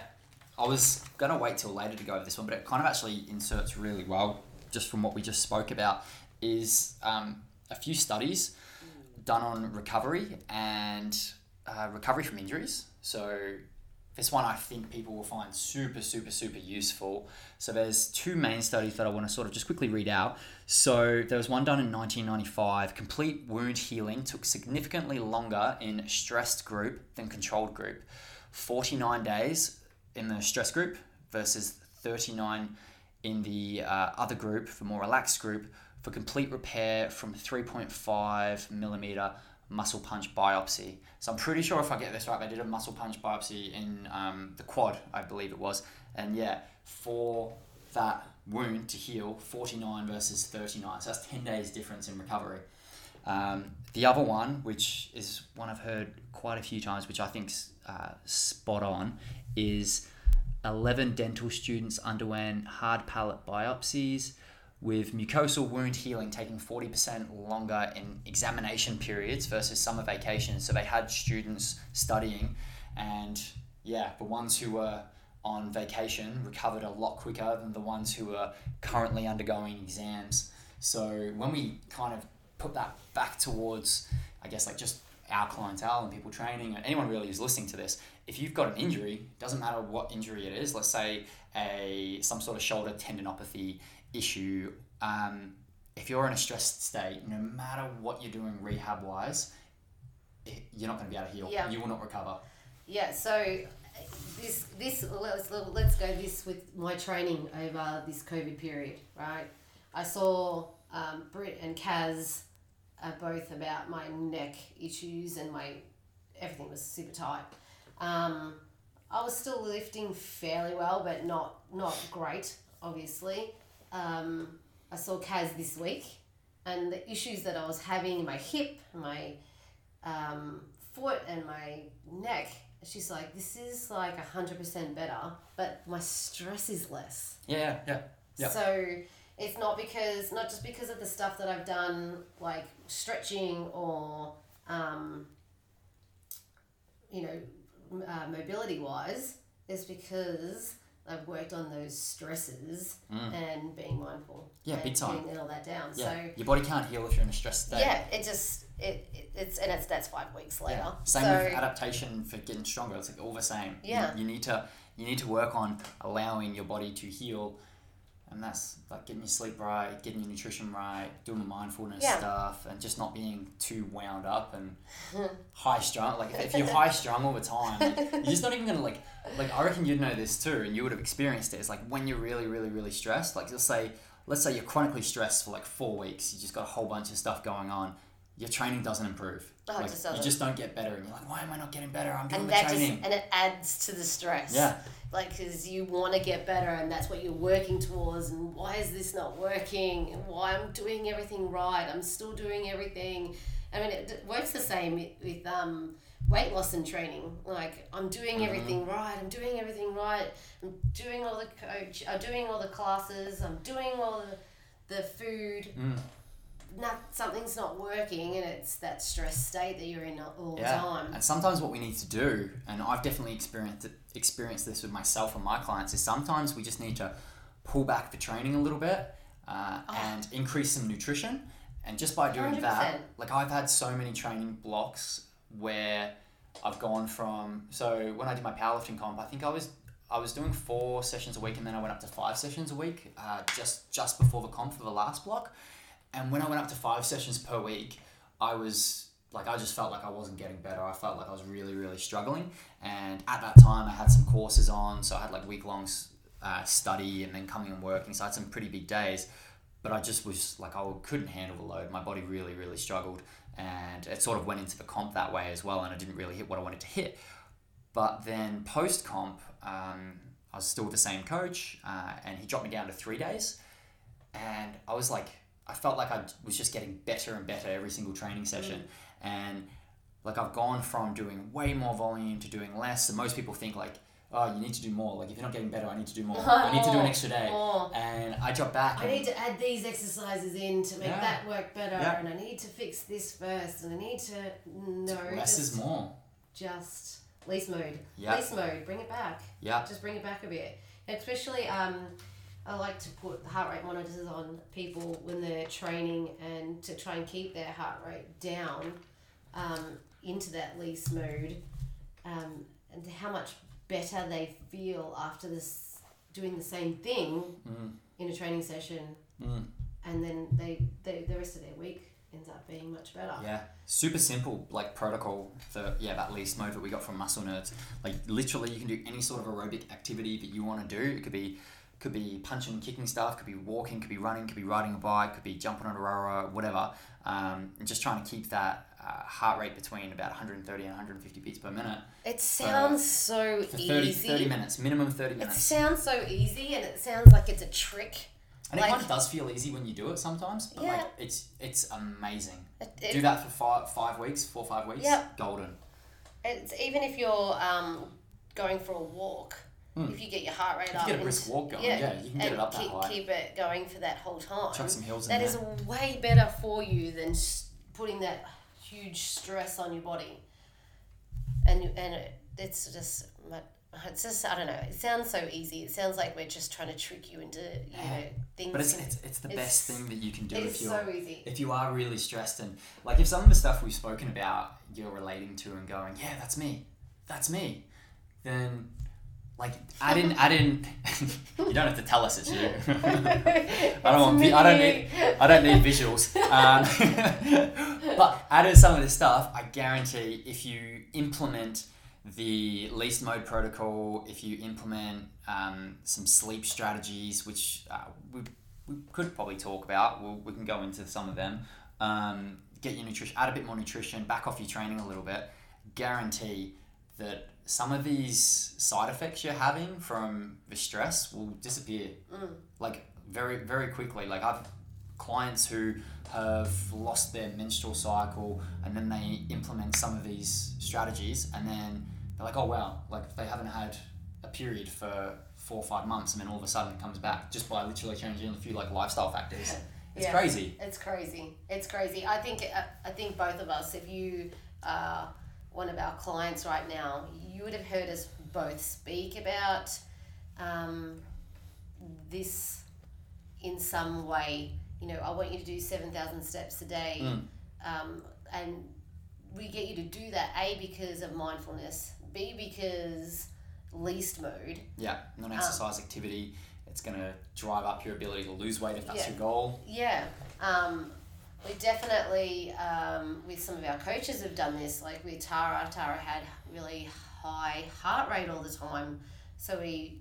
[SPEAKER 1] I was going to wait till later to go over this one, but it kind of actually inserts really well just from what we just spoke about is um, a few studies done on recovery and uh, recovery from injuries. So this one I think people will find super, super, super useful. So there's two main studies that I want to sort of just quickly read out. So there was one done in 1995. Complete wound healing took significantly longer in stressed group than controlled group. 49 days in the stress group versus 39 in the uh, other group, the more relaxed group, for complete repair from 3.5 millimeter muscle punch biopsy. So I'm pretty sure if I get this right, they did a muscle punch biopsy in um, the quad, I believe it was. And yeah, for that wound to heal, 49 versus 39. So that's 10 days difference in recovery. Um, the other one, which is one I've heard quite a few times, which I think's uh, spot on, is 11 dental students underwent hard palate biopsies with mucosal wound healing taking 40% longer in examination periods versus summer vacations. So they had students studying, and yeah, the ones who were on vacation recovered a lot quicker than the ones who were currently undergoing exams. So when we kind of put that back towards, I guess, like just our clientele and people training, and anyone really who's listening to this, if you've got an injury, doesn't matter what injury it is, let's say a some sort of shoulder tendinopathy issue, um, if you're in a stressed state, no matter what you're doing rehab wise, you're not going to be able to heal.
[SPEAKER 2] Yeah.
[SPEAKER 1] You will not recover.
[SPEAKER 2] Yeah, so this this let's let's go this with my training over this COVID period, right? I saw um, Britt and Kaz uh, both about my neck issues and my everything was super tight. Um, I was still lifting fairly well, but not not great, obviously. Um, I saw Kaz this week, and the issues that I was having in my hip, my um, foot, and my neck. She's like, this is like hundred percent better, but my stress is less.
[SPEAKER 1] Yeah, yeah, yeah.
[SPEAKER 2] So it's not because not just because of the stuff that I've done, like stretching or um, you know, uh, mobility wise. It's because I've worked on those stresses and being mindful.
[SPEAKER 1] Mm. Yeah, big time.
[SPEAKER 2] Getting all that down.
[SPEAKER 1] Yeah,
[SPEAKER 2] So
[SPEAKER 1] your body can't heal if you're in a stress state.
[SPEAKER 2] yeah, it just it, it it's and it's that's five weeks later.
[SPEAKER 1] Yeah. Same
[SPEAKER 2] so
[SPEAKER 1] with adaptation for getting stronger. It's like all the same. You-
[SPEAKER 2] Yeah.
[SPEAKER 1] You, need to you need to work on allowing your body to heal, and that's like getting your sleep right, getting your nutrition right, doing the mindfulness
[SPEAKER 2] Yeah.
[SPEAKER 1] stuff, and just not being too wound up and high strung. Like if, if you're high strung all the time, like, you're just not even gonna like like I reckon you'd know this too, and you would have experienced it. It's like when you're really really really stressed. Like let's say let's say you're chronically stressed for like four weeks. You just got a whole bunch of stuff going on. Your training doesn't improve.
[SPEAKER 2] Oh,
[SPEAKER 1] like,
[SPEAKER 2] just
[SPEAKER 1] you just don't get better, and you're like, why am I not getting better? I'm doing
[SPEAKER 2] and
[SPEAKER 1] the
[SPEAKER 2] that just
[SPEAKER 1] training.
[SPEAKER 2] and it adds to the stress.
[SPEAKER 1] Yeah.
[SPEAKER 2] Like, because you want to get better, and that's what you're working towards. And why is this not working? And why I'm doing everything right? I'm still doing everything. I mean, it works the same with, with um, weight loss and training. Like, I'm doing
[SPEAKER 1] Mm-hmm.
[SPEAKER 2] everything right. I'm doing everything right. I'm doing all the coach. I'm doing all the classes. I'm doing all the, the food.
[SPEAKER 1] Mm.
[SPEAKER 2] Not something's not working, and it's that stress state that you're in all the
[SPEAKER 1] Yeah,
[SPEAKER 2] time.
[SPEAKER 1] and sometimes what we need to do, and I've definitely experienced it, experienced this with myself and my clients, is sometimes we just need to pull back the training a little bit uh, and increase some nutrition. And just by doing
[SPEAKER 2] 100%.
[SPEAKER 1] that, like I've had so many training blocks where I've gone from. So when I did my powerlifting comp, I think I was I was doing four sessions a week, and then I went up to five sessions a week, uh, just just before the comp for the last block. And when I went up to five sessions per week, I was like, I just felt like I wasn't getting better. I felt like I was really, really struggling. And at that time, I had some courses on, so I had like week long uh, study and then coming and working. So I had some pretty big days. But I just was like, I couldn't handle the load. My body really, really struggled. And it sort of went into the comp that way as well. And I didn't really hit what I wanted to hit. But then post comp, um, I was still with the same coach, uh, and he dropped me down to three days. And I was like, I felt like I was just getting better and better every single training session. And like I've gone from doing way more volume to doing less. And most people think like, oh, you need to do more. Like if you're not getting better, I need to do more. I need to do an extra day.
[SPEAKER 2] More.
[SPEAKER 1] And I dropped back.
[SPEAKER 2] I
[SPEAKER 1] and-
[SPEAKER 2] need to add these exercises in to make
[SPEAKER 1] Yeah.
[SPEAKER 2] that work better,
[SPEAKER 1] Yeah.
[SPEAKER 2] and I need to fix this first, and I need to no
[SPEAKER 1] less
[SPEAKER 2] just,
[SPEAKER 1] is more.
[SPEAKER 2] just least mode.
[SPEAKER 1] Yeah.
[SPEAKER 2] Least mode, bring it back.
[SPEAKER 1] Yeah.
[SPEAKER 2] Just bring it back a bit. Especially, um, I like to put heart rate monitors on people when they're training and to try and keep their heart rate down um, into that least mode, um, and how much better they feel after this doing the same thing
[SPEAKER 1] Mm.
[SPEAKER 2] in a training session,
[SPEAKER 1] Mm.
[SPEAKER 2] and then they, they the rest of their week ends up being much better.
[SPEAKER 1] Yeah, super simple like protocol for yeah that least mode that we got from Muscle Nerds. Like literally, you can do any sort of aerobic activity that you want to do. It could be could be punching, and kicking stuff, could be walking, could be running, could be riding a bike, could be jumping on a rower, whatever. Um, and just trying to keep that uh, heart rate between about 130 and 150 beats per minute
[SPEAKER 2] It sounds so
[SPEAKER 1] for 30,
[SPEAKER 2] easy.
[SPEAKER 1] 30 minutes, minimum 30 minutes.
[SPEAKER 2] It sounds so easy, and it sounds like it's a trick.
[SPEAKER 1] And it kind of does feel easy when you do it sometimes, but
[SPEAKER 2] Yeah.
[SPEAKER 1] like it's it's amazing.
[SPEAKER 2] It, it-
[SPEAKER 1] Do that for five five weeks, four five weeks.
[SPEAKER 2] Yep.
[SPEAKER 1] Golden.
[SPEAKER 2] It's even if you're um, going for a walk, Hmm. if you get your heart rate.
[SPEAKER 1] If you
[SPEAKER 2] up,
[SPEAKER 1] get a brisk walk going, yeah, you can get it up that
[SPEAKER 2] keep,
[SPEAKER 1] high.
[SPEAKER 2] keep it going for that whole time.
[SPEAKER 1] Chuck some hills in
[SPEAKER 2] That is way better for you than putting that huge stress on your body. And you- and it, it's just it's just I don't know. It sounds so easy. It sounds like we're just trying to trick you into you know things.
[SPEAKER 1] But it's, it's, it's the
[SPEAKER 2] It's-
[SPEAKER 1] best thing that you can do if you're
[SPEAKER 2] so easy.
[SPEAKER 1] if you are really stressed and like if some of the stuff we've spoken about you're relating to and going yeah that's me that's me then like I didn't, I didn't. you don't have to tell us it's you I don't want vi- I don't need I don't need visuals um, but out of some of this stuff I guarantee if you implement the least mode protocol if you implement um, some sleep strategies which uh, we, we could probably talk about we'll, we can go into some of them um, get your nutrition add a bit more nutrition back off your training a little bit guarantee that some of these side effects you're having from the stress will disappear
[SPEAKER 2] Mm.
[SPEAKER 1] like very very quickly like i've clients who have lost their menstrual cycle and then they implement some of these strategies and then they're like oh wow like they haven't had a period for four or five months and then all of a sudden it comes back just by literally changing a few like lifestyle factors it's
[SPEAKER 2] Yeah.
[SPEAKER 1] crazy
[SPEAKER 2] It's crazy. It's crazy. I think uh, I think both of us, if you are one of our clients right now, you would have heard us both speak about um, this in some way. You know, I want you to do seven thousand steps a day,
[SPEAKER 1] Mm.
[SPEAKER 2] um, and we get you to do that. A because of mindfulness. B because least mode.
[SPEAKER 1] yeah non-exercise activity it's going to drive up your ability to lose weight if that's
[SPEAKER 2] Yeah.
[SPEAKER 1] your goal
[SPEAKER 2] Yeah. Um, we definitely, um, with some of our coaches, have done this. Like with Tara, Tara had really high heart rate all the time. So we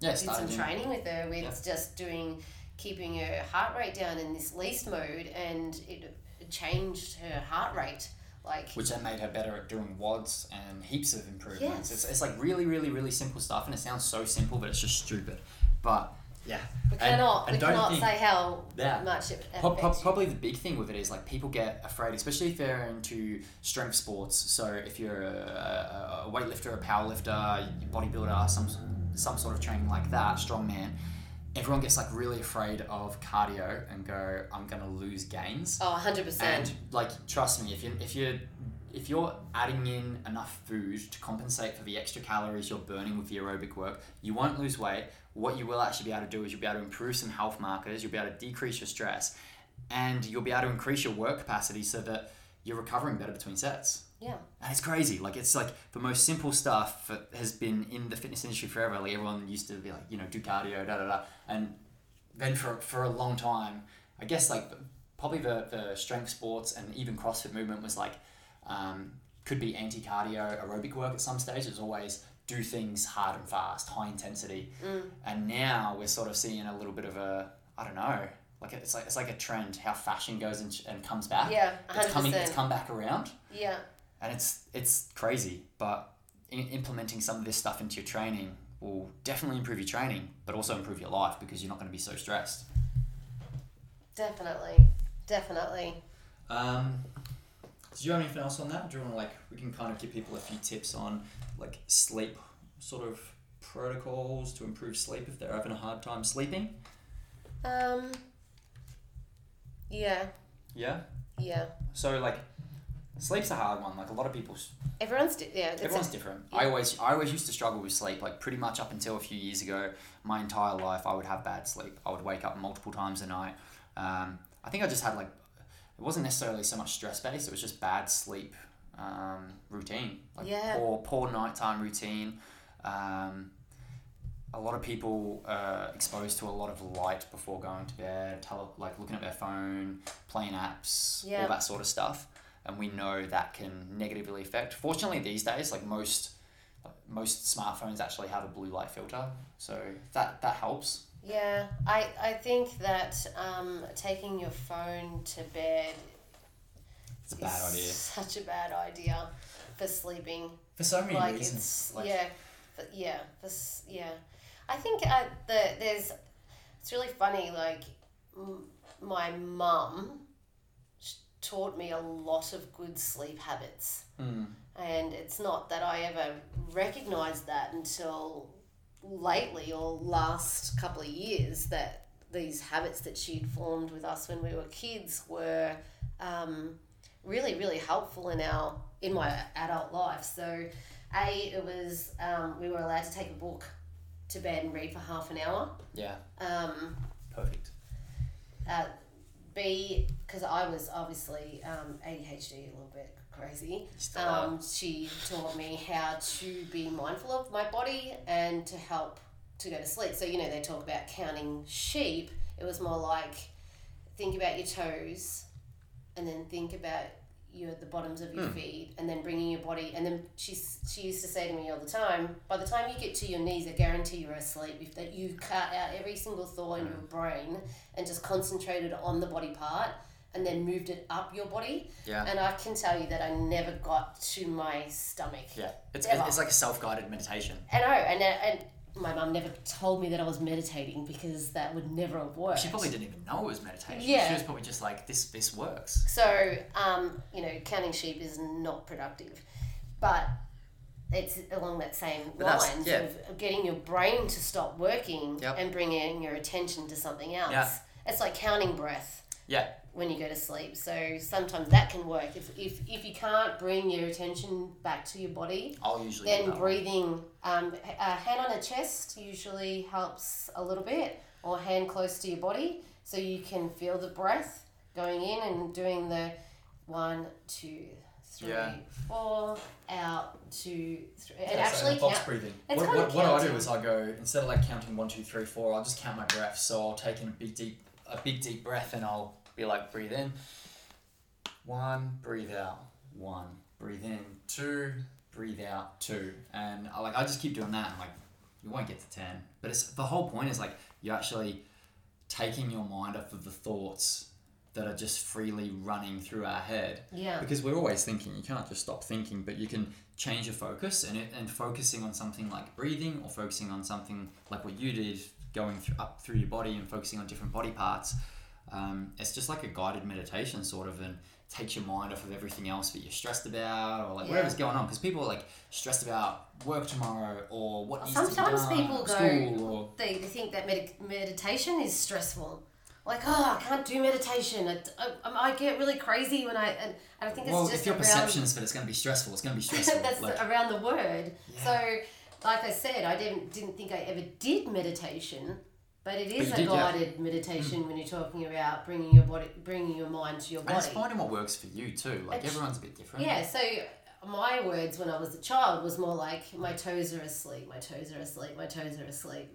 [SPEAKER 1] yeah
[SPEAKER 2] did some training with her with
[SPEAKER 1] Yeah.
[SPEAKER 2] just doing, keeping her heart rate down in this least mode, and it, changed her heart rate. Like,
[SPEAKER 1] which then made her better at doing WODs and heaps of improvements.
[SPEAKER 2] Yes.
[SPEAKER 1] It's, it's like really, really, really simple stuff, and it sounds so simple, but it's just stupid. But yeah,
[SPEAKER 2] we cannot,
[SPEAKER 1] and
[SPEAKER 2] we
[SPEAKER 1] don't
[SPEAKER 2] cannot say how
[SPEAKER 1] Yeah.
[SPEAKER 2] much it
[SPEAKER 1] Pro- pro-
[SPEAKER 2] affects
[SPEAKER 1] probably the big thing with it is like people get afraid, especially if they're into strength sports. So if you're a, a, weightlifter, a powerlifter, bodybuilder, some some sort of training like that, strongman. Everyone gets like really afraid of cardio and go, I'm gonna lose gains.
[SPEAKER 2] Oh, 100%.
[SPEAKER 1] And like, trust me, if you if you if you're adding in enough food to compensate for the extra calories you're burning with the aerobic work, you won't lose weight. What you will actually be able to do is you'll be able to improve some health markers. You'll be able to decrease your stress, and you'll be able to increase your work capacity so that you're recovering better between sets.
[SPEAKER 2] yeah.
[SPEAKER 1] And it's crazy. Like it's like the most simple stuff that has been in the fitness industry forever. Like everyone used to be like, you know, do cardio, da da da. And then for for a long time, I guess like probably the the strength sports and even CrossFit movement was like um, could be anti cardio aerobic work at some stage. It was always do things hard and fast, high intensity. And now we're sort of seeing a little bit of a I don't know. Like it's like it's like a trend how fashion goes and, and comes back.
[SPEAKER 2] Yeah,
[SPEAKER 1] It's coming. It's come back around
[SPEAKER 2] Yeah.
[SPEAKER 1] and it's it's crazy but in, implementing some of this stuff into your training will definitely improve your training but also improve your life because you're not going to be so stressed
[SPEAKER 2] Definitely. Definitely.
[SPEAKER 1] um, did you have anything else on that do you want to like we can kind of give people a few tips on like sleep sort of protocols to improve sleep if they're having a hard time sleeping
[SPEAKER 2] Um. Yeah.
[SPEAKER 1] yeah
[SPEAKER 2] Yeah.
[SPEAKER 1] so like sleep's a hard one like a lot of people
[SPEAKER 2] Everyone's di- yeah. It's
[SPEAKER 1] Everyone's
[SPEAKER 2] a,
[SPEAKER 1] different. I always I always used to struggle with sleep. Like pretty much up until a few years ago, my entire life I would have bad sleep. I would wake up multiple times a night. Um, I think I just had like it wasn't necessarily so much stress based. It was just bad sleep um, routine. Like
[SPEAKER 2] Yeah.
[SPEAKER 1] poor poor nighttime routine. Um, a lot of people uh, exposed to a lot of light before going to bed, tele- like looking at their phone, playing apps, all that sort of stuff. And we know that can negatively affect. Fortunately, these days, like most most smartphones actually have a blue light filter, so that that helps.
[SPEAKER 2] Yeah. I I think that um, taking your phone to bed
[SPEAKER 1] It's a bad idea
[SPEAKER 2] Such a bad idea for sleeping.
[SPEAKER 1] for so many
[SPEAKER 2] like
[SPEAKER 1] reasons.
[SPEAKER 2] it's
[SPEAKER 1] Like,
[SPEAKER 2] yeah, for, yeah, for, yeah. I think uh, the there's it's really funny. Like m- my mum taught me a lot of good sleep habits.
[SPEAKER 1] mm,
[SPEAKER 2] and it's not that I ever recognized that until lately or last couple of years that these habits that she'd formed with us when we were kids were um, really really helpful in our in my adult life. So a it was um, we were allowed to take a book to bed and read for half an hour.
[SPEAKER 1] Yeah,
[SPEAKER 2] um,
[SPEAKER 1] perfect.
[SPEAKER 2] uh, B, because I was obviously um, ADHD a little bit crazy. Um, she taught me how to be mindful of my body and to help to go to sleep. So you know they talk about counting sheep. It was more like think about your toes, and then think about your the bottoms of your
[SPEAKER 1] Hmm.
[SPEAKER 2] feet, and then bringing your body. And then she she used to say to me all the time, by the time you get to your knees, I guarantee you're asleep. If that you cut out every single thought in your brain and just concentrated on the body part, and then moved it up your body.
[SPEAKER 1] Yeah.
[SPEAKER 2] And I can tell you that I never got to my stomach.
[SPEAKER 1] Yeah. It's,
[SPEAKER 2] Ever.
[SPEAKER 1] it's like a self guided meditation.
[SPEAKER 2] I know, and and my mum never told me that I was meditating because that would never have worked.
[SPEAKER 1] She probably didn't even know it was meditation.
[SPEAKER 2] Yeah.
[SPEAKER 1] She was probably just like, this this works.
[SPEAKER 2] So, um, you know, counting sheep is not productive, but it's along that same
[SPEAKER 1] But
[SPEAKER 2] lines
[SPEAKER 1] yeah.
[SPEAKER 2] of getting your brain to stop working
[SPEAKER 1] Yep.
[SPEAKER 2] and bringing your attention to something else.
[SPEAKER 1] Yeah.
[SPEAKER 2] It's like counting breath
[SPEAKER 1] Yeah.
[SPEAKER 2] When you go to sleep. So sometimes that can work. If, if, if you can't bring your attention back to your body,
[SPEAKER 1] I'll usually
[SPEAKER 2] then breathing, um, h- a hand on the chest usually helps a little bit, or hand close to your body, so you can feel the breath going in and doing the one, two, three, four,
[SPEAKER 1] Yeah.
[SPEAKER 2] out, two, three, and
[SPEAKER 3] Yeah, so
[SPEAKER 2] actually
[SPEAKER 3] box
[SPEAKER 2] count.
[SPEAKER 3] breathing.
[SPEAKER 2] It's
[SPEAKER 3] What, what, what I do is I go instead of like counting one, two, three, four. I'll just count my breath. So I'll take in a big deep.
[SPEAKER 1] a big deep breath and I'll be like breathe in. One breathe out. One breathe in. Two breathe out. Two. And I like I just keep doing that and like you won't get to 10 but it's the whole point is like you're actually taking your mind off of the thoughts that are just freely running through our head.
[SPEAKER 2] Yeah.
[SPEAKER 3] because we're always thinking. You can't just stop thinking, but you can
[SPEAKER 1] change your focus and it, and focusing on something like breathing or focusing on something like what you did going through, up through your body and focusing on different body parts um, it's just like a guided meditation sort of and takes your mind off of everything else that you're stressed about or like
[SPEAKER 2] Yeah.
[SPEAKER 1] whatever's going on because people are like stressed about work tomorrow or what be
[SPEAKER 2] Sometimes people go,
[SPEAKER 1] or
[SPEAKER 2] they, they think that med- meditation is stressful. Like, oh, I can't do meditation. It, I, I get really crazy when I, and, and I think it's
[SPEAKER 1] well
[SPEAKER 2] just
[SPEAKER 1] if your
[SPEAKER 2] around,
[SPEAKER 1] perceptions that it's going to be stressful it's going to be stressful
[SPEAKER 2] that's
[SPEAKER 1] like,
[SPEAKER 2] around the word.
[SPEAKER 1] Yeah.
[SPEAKER 2] So, like I said, I didn't didn't think I ever did meditation, but it is
[SPEAKER 1] you
[SPEAKER 2] a.
[SPEAKER 1] Mm.
[SPEAKER 2] guided meditation mm. when you're talking about bringing your body, bringing your mind to your body.
[SPEAKER 1] and it's finding what works for you too like
[SPEAKER 2] It's-
[SPEAKER 1] everyone's a bit different
[SPEAKER 2] Yeah. So my words when I was a child was more like my toes are asleep, my toes are asleep, my toes are asleep,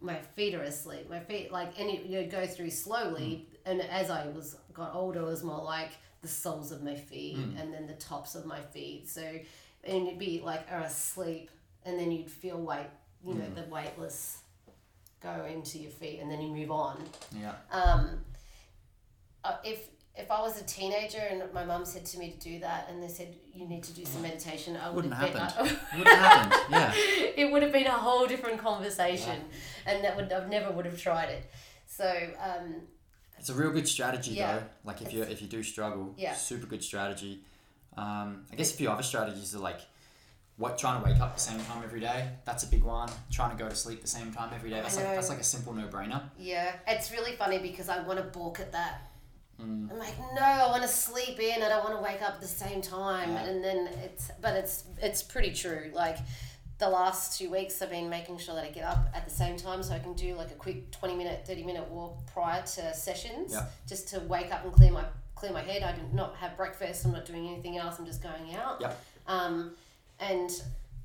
[SPEAKER 2] my feet are asleep, my feet like, and you, you go through slowly. Mm. And as I was got older, it was more like the soles of my feet mm. and then the tops of my feet. So, and it'd be like are asleep, and then you'd feel weight, you know, the weightless go into your feet, and then you move on.
[SPEAKER 1] yeah
[SPEAKER 2] Um, uh, if if I was a teenager and my mum said to me to do that, and they said you need to do some meditation, I would
[SPEAKER 1] Wouldn't
[SPEAKER 2] have been.
[SPEAKER 1] happened. it would have happened yeah
[SPEAKER 2] it would have been a whole different conversation, and that would I never would have tried it. So um,
[SPEAKER 1] It's a real good strategy
[SPEAKER 2] Yeah.
[SPEAKER 1] though. Like if you if you do struggle,
[SPEAKER 2] Yeah.
[SPEAKER 1] super good strategy. Um, I guess a few other strategies are like what trying to wake up the same time every day. That's a big one. Trying to go to sleep the same time every day. That's like that's like a simple no brainer.
[SPEAKER 2] yeah, it's really funny because I want to balk at that.
[SPEAKER 1] Mm.
[SPEAKER 2] I'm like, no, I want to sleep in. I don't want to wake up at the same time.
[SPEAKER 1] Yeah.
[SPEAKER 2] And then it's, but it's it's pretty true. Like the last two weeks, I've been making sure that I get up at the same time so I can do like a quick twenty minute, thirty minute walk prior to sessions,
[SPEAKER 1] Yeah.
[SPEAKER 2] just to wake up and clear my clear my head. I do not have breakfast. I'm not doing anything else. I'm just going out.
[SPEAKER 1] Yep.
[SPEAKER 2] Um, and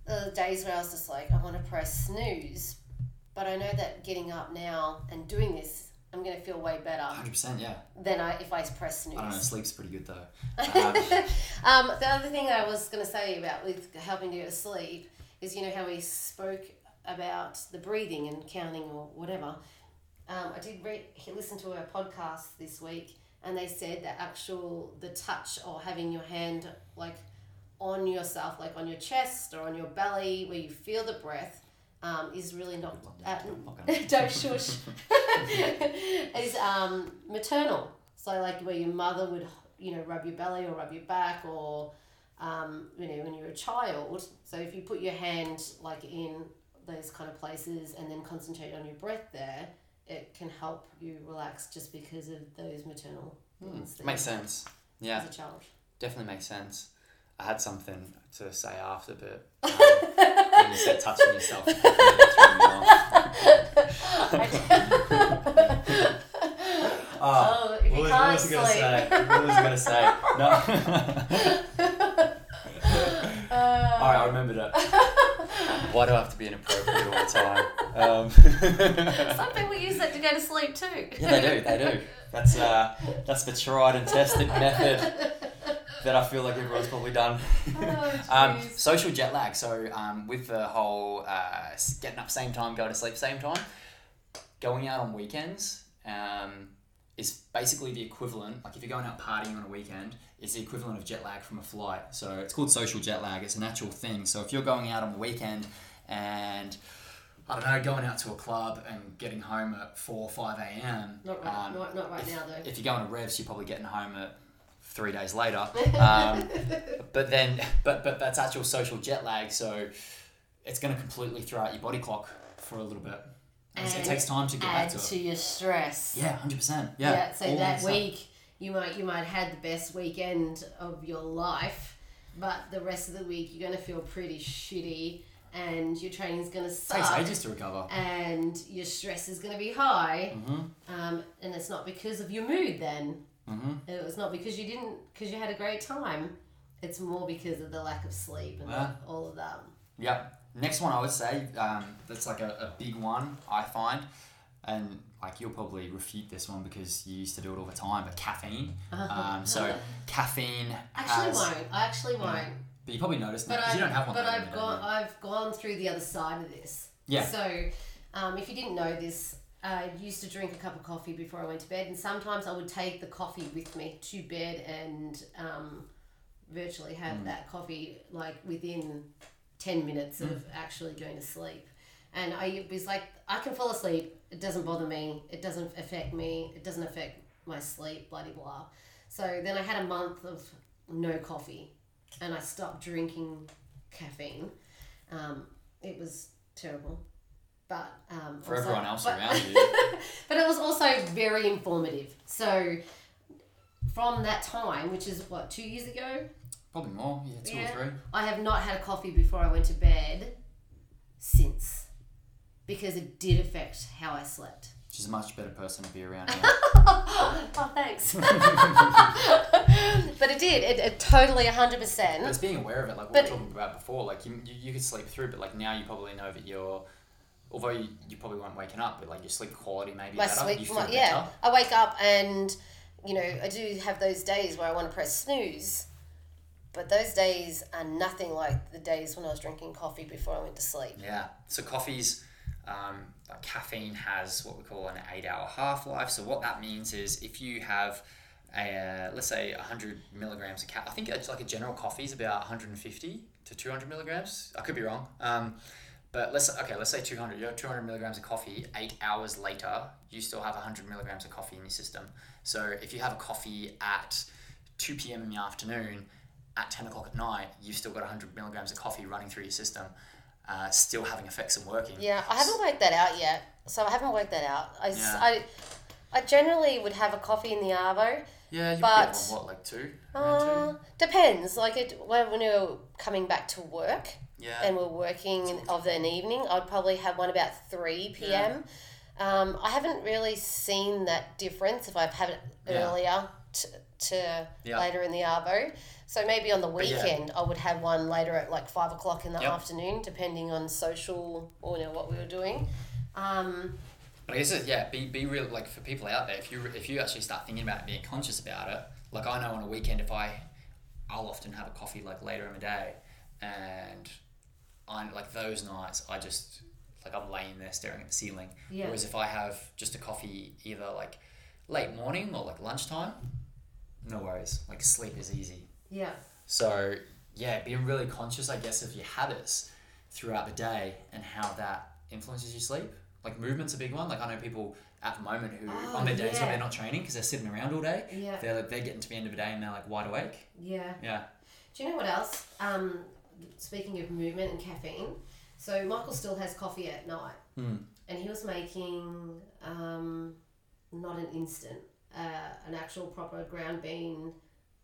[SPEAKER 2] the days where I was just like, I want to press snooze, but I know that getting up now and doing this, I'm gonna feel way better
[SPEAKER 1] Hundred percent. Yeah.
[SPEAKER 2] than I if I press snooze.
[SPEAKER 1] I don't know. Sleep's pretty good though. Um,
[SPEAKER 2] um, the other thing that I was going to say about with helping you to sleep is you know how we spoke about the breathing and counting or whatever. Um, I did read, listen to a podcast this week, and they said that actual the touch or having your hand like on yourself, like on your chest or on your belly, where you feel the breath, um, is really not. Uh,
[SPEAKER 1] I'm not gonna-
[SPEAKER 2] don't shush. is um, maternal. So like where your mother would you know rub your belly or rub your back or um, you know when you're a child. So if you put your hand like in those kind of places and then concentrate on your breath there, it can help you relax just because of those maternal things. that
[SPEAKER 1] makes sense. Yeah,
[SPEAKER 2] As a child.
[SPEAKER 1] definitely makes sense. I had something to say after, but um, when you said touching yourself, it threw me off. Ah.
[SPEAKER 2] oh, if
[SPEAKER 3] What was, what
[SPEAKER 2] can't
[SPEAKER 3] was I gonna say? What was I gonna say? No.
[SPEAKER 2] Uh,
[SPEAKER 1] All right, I remembered it. Why do I have to be inappropriate all the time? Um,
[SPEAKER 2] Some people use that to go to sleep too.
[SPEAKER 1] yeah, they do. They do. That's uh, that's the tried and tested method that I feel like everyone's probably done.
[SPEAKER 2] Oh,
[SPEAKER 1] um, social jet lag. So um, with the whole uh, getting up same time, going to sleep same time, going out on weekends um, is basically the equivalent. Like if you're going out partying on a weekend, it's the equivalent of jet lag from a flight. So it's called social jet lag. It's an actual thing. So if you're going out on the weekend and I don't know, going out to a club and getting home at four, or five a.m.
[SPEAKER 2] Not right,
[SPEAKER 1] um,
[SPEAKER 2] not, not right now though.
[SPEAKER 1] if you're going to revs, you're probably getting home at three days later. Um, but then, but but that's actual social jet lag, so it's going to completely throw out your body clock for a little bit. And it takes time to get back to
[SPEAKER 2] to your stress.
[SPEAKER 1] Yeah, hundred percent. Yeah.
[SPEAKER 2] Yeah, so that week you might you might have the best weekend of your life, but the rest of the week you're gonna feel pretty shitty, and your training's gonna suck.
[SPEAKER 1] takes ages to recover.
[SPEAKER 2] and your stress is gonna be high,
[SPEAKER 1] Mm-hmm.
[SPEAKER 2] um, and it's not because of your mood. Then
[SPEAKER 1] Mm-hmm.
[SPEAKER 2] it was not because you didn't because you had a great time. It's more because of the lack of sleep and
[SPEAKER 1] Yeah.
[SPEAKER 2] all of that.
[SPEAKER 1] Yep. Next one, I would say um, that's like a, a big one I find, and like you'll probably refute this one because you used to do it all the time. But caffeine. Um, so caffeine
[SPEAKER 2] Actually,
[SPEAKER 1] has.
[SPEAKER 2] won't. I actually won't.
[SPEAKER 1] But you probably noticed now
[SPEAKER 2] But
[SPEAKER 1] 'cause
[SPEAKER 2] I've,
[SPEAKER 1] you don't have one.
[SPEAKER 2] but I've gone. I've gone through the other side of this.
[SPEAKER 1] Yeah.
[SPEAKER 2] So, um, if you didn't know this, I used to drink a cup of coffee before I went to bed, and sometimes I would take the coffee with me to bed and um, virtually have
[SPEAKER 1] Mm.
[SPEAKER 2] that coffee like within ten minutes
[SPEAKER 1] Mm.
[SPEAKER 2] of actually going to sleep. And I was like, I can fall asleep. It doesn't bother me. It doesn't affect me. It doesn't affect my sleep. Blah blah blah. So then I had a month of no coffee, and I stopped drinking caffeine. Um, it was terrible, but um,
[SPEAKER 1] For
[SPEAKER 2] also-
[SPEAKER 1] everyone else
[SPEAKER 2] but-
[SPEAKER 1] around you.
[SPEAKER 2] but it was also very informative. So from that time, which is what two years ago,
[SPEAKER 1] Probably more. Yeah, two
[SPEAKER 2] Yeah.
[SPEAKER 1] or three.
[SPEAKER 2] I have not had a coffee before I went to bed since, because it did affect how I slept.
[SPEAKER 1] She's a much better person to be around.
[SPEAKER 2] Oh, thanks. but it did. It, it totally hundred
[SPEAKER 1] But
[SPEAKER 2] percent.
[SPEAKER 1] it's being aware of it, like what
[SPEAKER 2] But-
[SPEAKER 1] we were talking about before. Like you, you, you could sleep through, but like now you probably know that you're, although you, you probably weren't waking up, but like your sleep quality maybe
[SPEAKER 2] My
[SPEAKER 1] better.
[SPEAKER 2] sleep, my,
[SPEAKER 1] better.
[SPEAKER 2] yeah. I wake up and, you know, I do have those days where I want to press snooze, but those days are nothing like the days when I was drinking coffee before I went to sleep.
[SPEAKER 1] Yeah. So coffee's, um, like caffeine has what we call an eight-hour half-life. So what that means is if you have a, uh, let's say 100 milligrams of ca- I think it's like a general coffee is about 150 to 200 milligrams. I could be wrong. Um, but let's okay, let's say 200. You have 200 milligrams of coffee. Eight hours later, you still have 100 milligrams of coffee in your system. So if you have a coffee at 2 p.m. in the afternoon, at 10 o'clock at night, you've still got 100 milligrams of coffee running through your system, uh, still having effects and working.
[SPEAKER 2] Yeah, I haven't worked that out yet. So I haven't worked that out. I,
[SPEAKER 1] Yeah.
[SPEAKER 2] I, I generally would have a coffee in the arvo.
[SPEAKER 1] Yeah, you
[SPEAKER 2] But-
[SPEAKER 1] get one, what like two,
[SPEAKER 2] Uh,
[SPEAKER 1] two.
[SPEAKER 2] depends. Like it when we were coming back to work
[SPEAKER 1] Yeah,
[SPEAKER 2] and we're working in, of an evening, I'd probably have one about three p.m. Um, I haven't really seen that difference if I've had it
[SPEAKER 1] Yeah.
[SPEAKER 2] earlier to, to
[SPEAKER 1] Yeah.
[SPEAKER 2] later in the arvo. So maybe on the
[SPEAKER 1] yeah.
[SPEAKER 2] weekend I would have one later at like five o'clock in the
[SPEAKER 1] Yep.
[SPEAKER 2] afternoon, depending on social or you know what we were doing. Um,
[SPEAKER 1] But I guess it, yeah, be, be real like for people out there. If you if you actually start thinking about it, being conscious about it, like I know on a weekend if I, I'll often have a coffee like later in the day, and I like those nights I just like I'm laying there staring at the ceiling.
[SPEAKER 2] Yeah.
[SPEAKER 1] Whereas if I have just a coffee either like late morning or like lunchtime, no worries. Like sleep is easy.
[SPEAKER 2] yeah.
[SPEAKER 1] So yeah, being really conscious, I guess, of your habits throughout the day and how that influences your sleep. Like movement's a big one. Like I know people at the moment who
[SPEAKER 2] Oh,
[SPEAKER 1] on their days when
[SPEAKER 2] yeah.
[SPEAKER 1] they're not training because they're sitting around all day.
[SPEAKER 2] Yeah.
[SPEAKER 1] They're like they're getting to the end of the day and they're like wide awake.
[SPEAKER 2] Yeah.
[SPEAKER 1] Yeah.
[SPEAKER 2] Do you know what else? Um, speaking of movement and caffeine, so Michael still has coffee at night,
[SPEAKER 1] Hmm.
[SPEAKER 2] and he was making um, not an instant, uh, an actual proper ground bean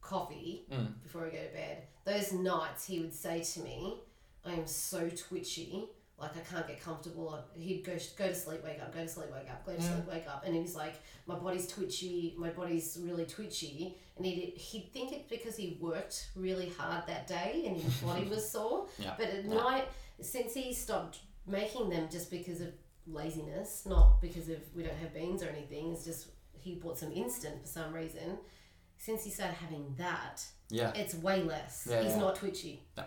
[SPEAKER 2] coffee
[SPEAKER 1] Mm.
[SPEAKER 2] before I go to bed. Those nights, he would say to me, "I am so twitchy." Like I can't get comfortable. He'd go go to sleep, wake up, go to sleep, wake up, go to
[SPEAKER 1] Yeah.
[SPEAKER 2] sleep, wake up, and he was like, "My body's twitchy. My body's really twitchy." And he'd he'd think it's because he worked really hard that day and his body was sore.
[SPEAKER 1] Yeah.
[SPEAKER 2] But at
[SPEAKER 1] Yeah.
[SPEAKER 2] night, since he stopped making them just because of laziness, not because of we don't have beans or anything, it's just he bought some instant for some reason. Since he started having that,
[SPEAKER 1] Yeah.
[SPEAKER 2] it's way less.
[SPEAKER 1] Yeah,
[SPEAKER 2] He's not twitchy.
[SPEAKER 1] No.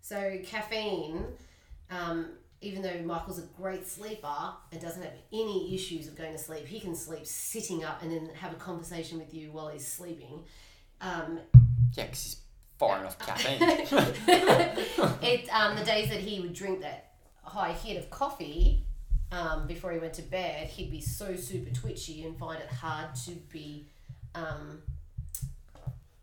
[SPEAKER 2] So caffeine, um, even though Michael's a great sleeper and doesn't have any issues of going to sleep, he can sleep sitting up and then have a conversation with you while he's sleeping. Um,
[SPEAKER 1] Yeah, because he's far enough caffeine.
[SPEAKER 2] it um, the days that he would drink that high hit of coffee um, before he went to bed, he'd be so super twitchy and find it hard to be um,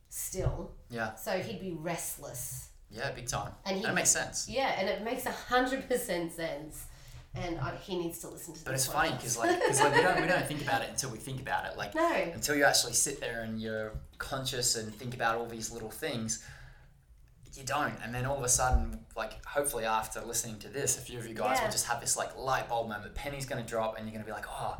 [SPEAKER 2] still.
[SPEAKER 1] yeah,
[SPEAKER 2] So he'd be restless.
[SPEAKER 1] Yeah, big time.
[SPEAKER 2] And he-
[SPEAKER 1] that makes sense.
[SPEAKER 2] Yeah, and it makes a hundred percent sense. And I, he needs to listen to.
[SPEAKER 1] But it's funny because like, cause like we don't we don't think about it until we think about it. Like
[SPEAKER 2] no,
[SPEAKER 1] until you actually sit there and you're conscious and think about all these little things, you don't. And then all of a sudden, like hopefully after listening to this, a few of you guys
[SPEAKER 2] Yeah.
[SPEAKER 1] will just have this like light bulb moment. Penny's gonna drop, and you're gonna be like, oh.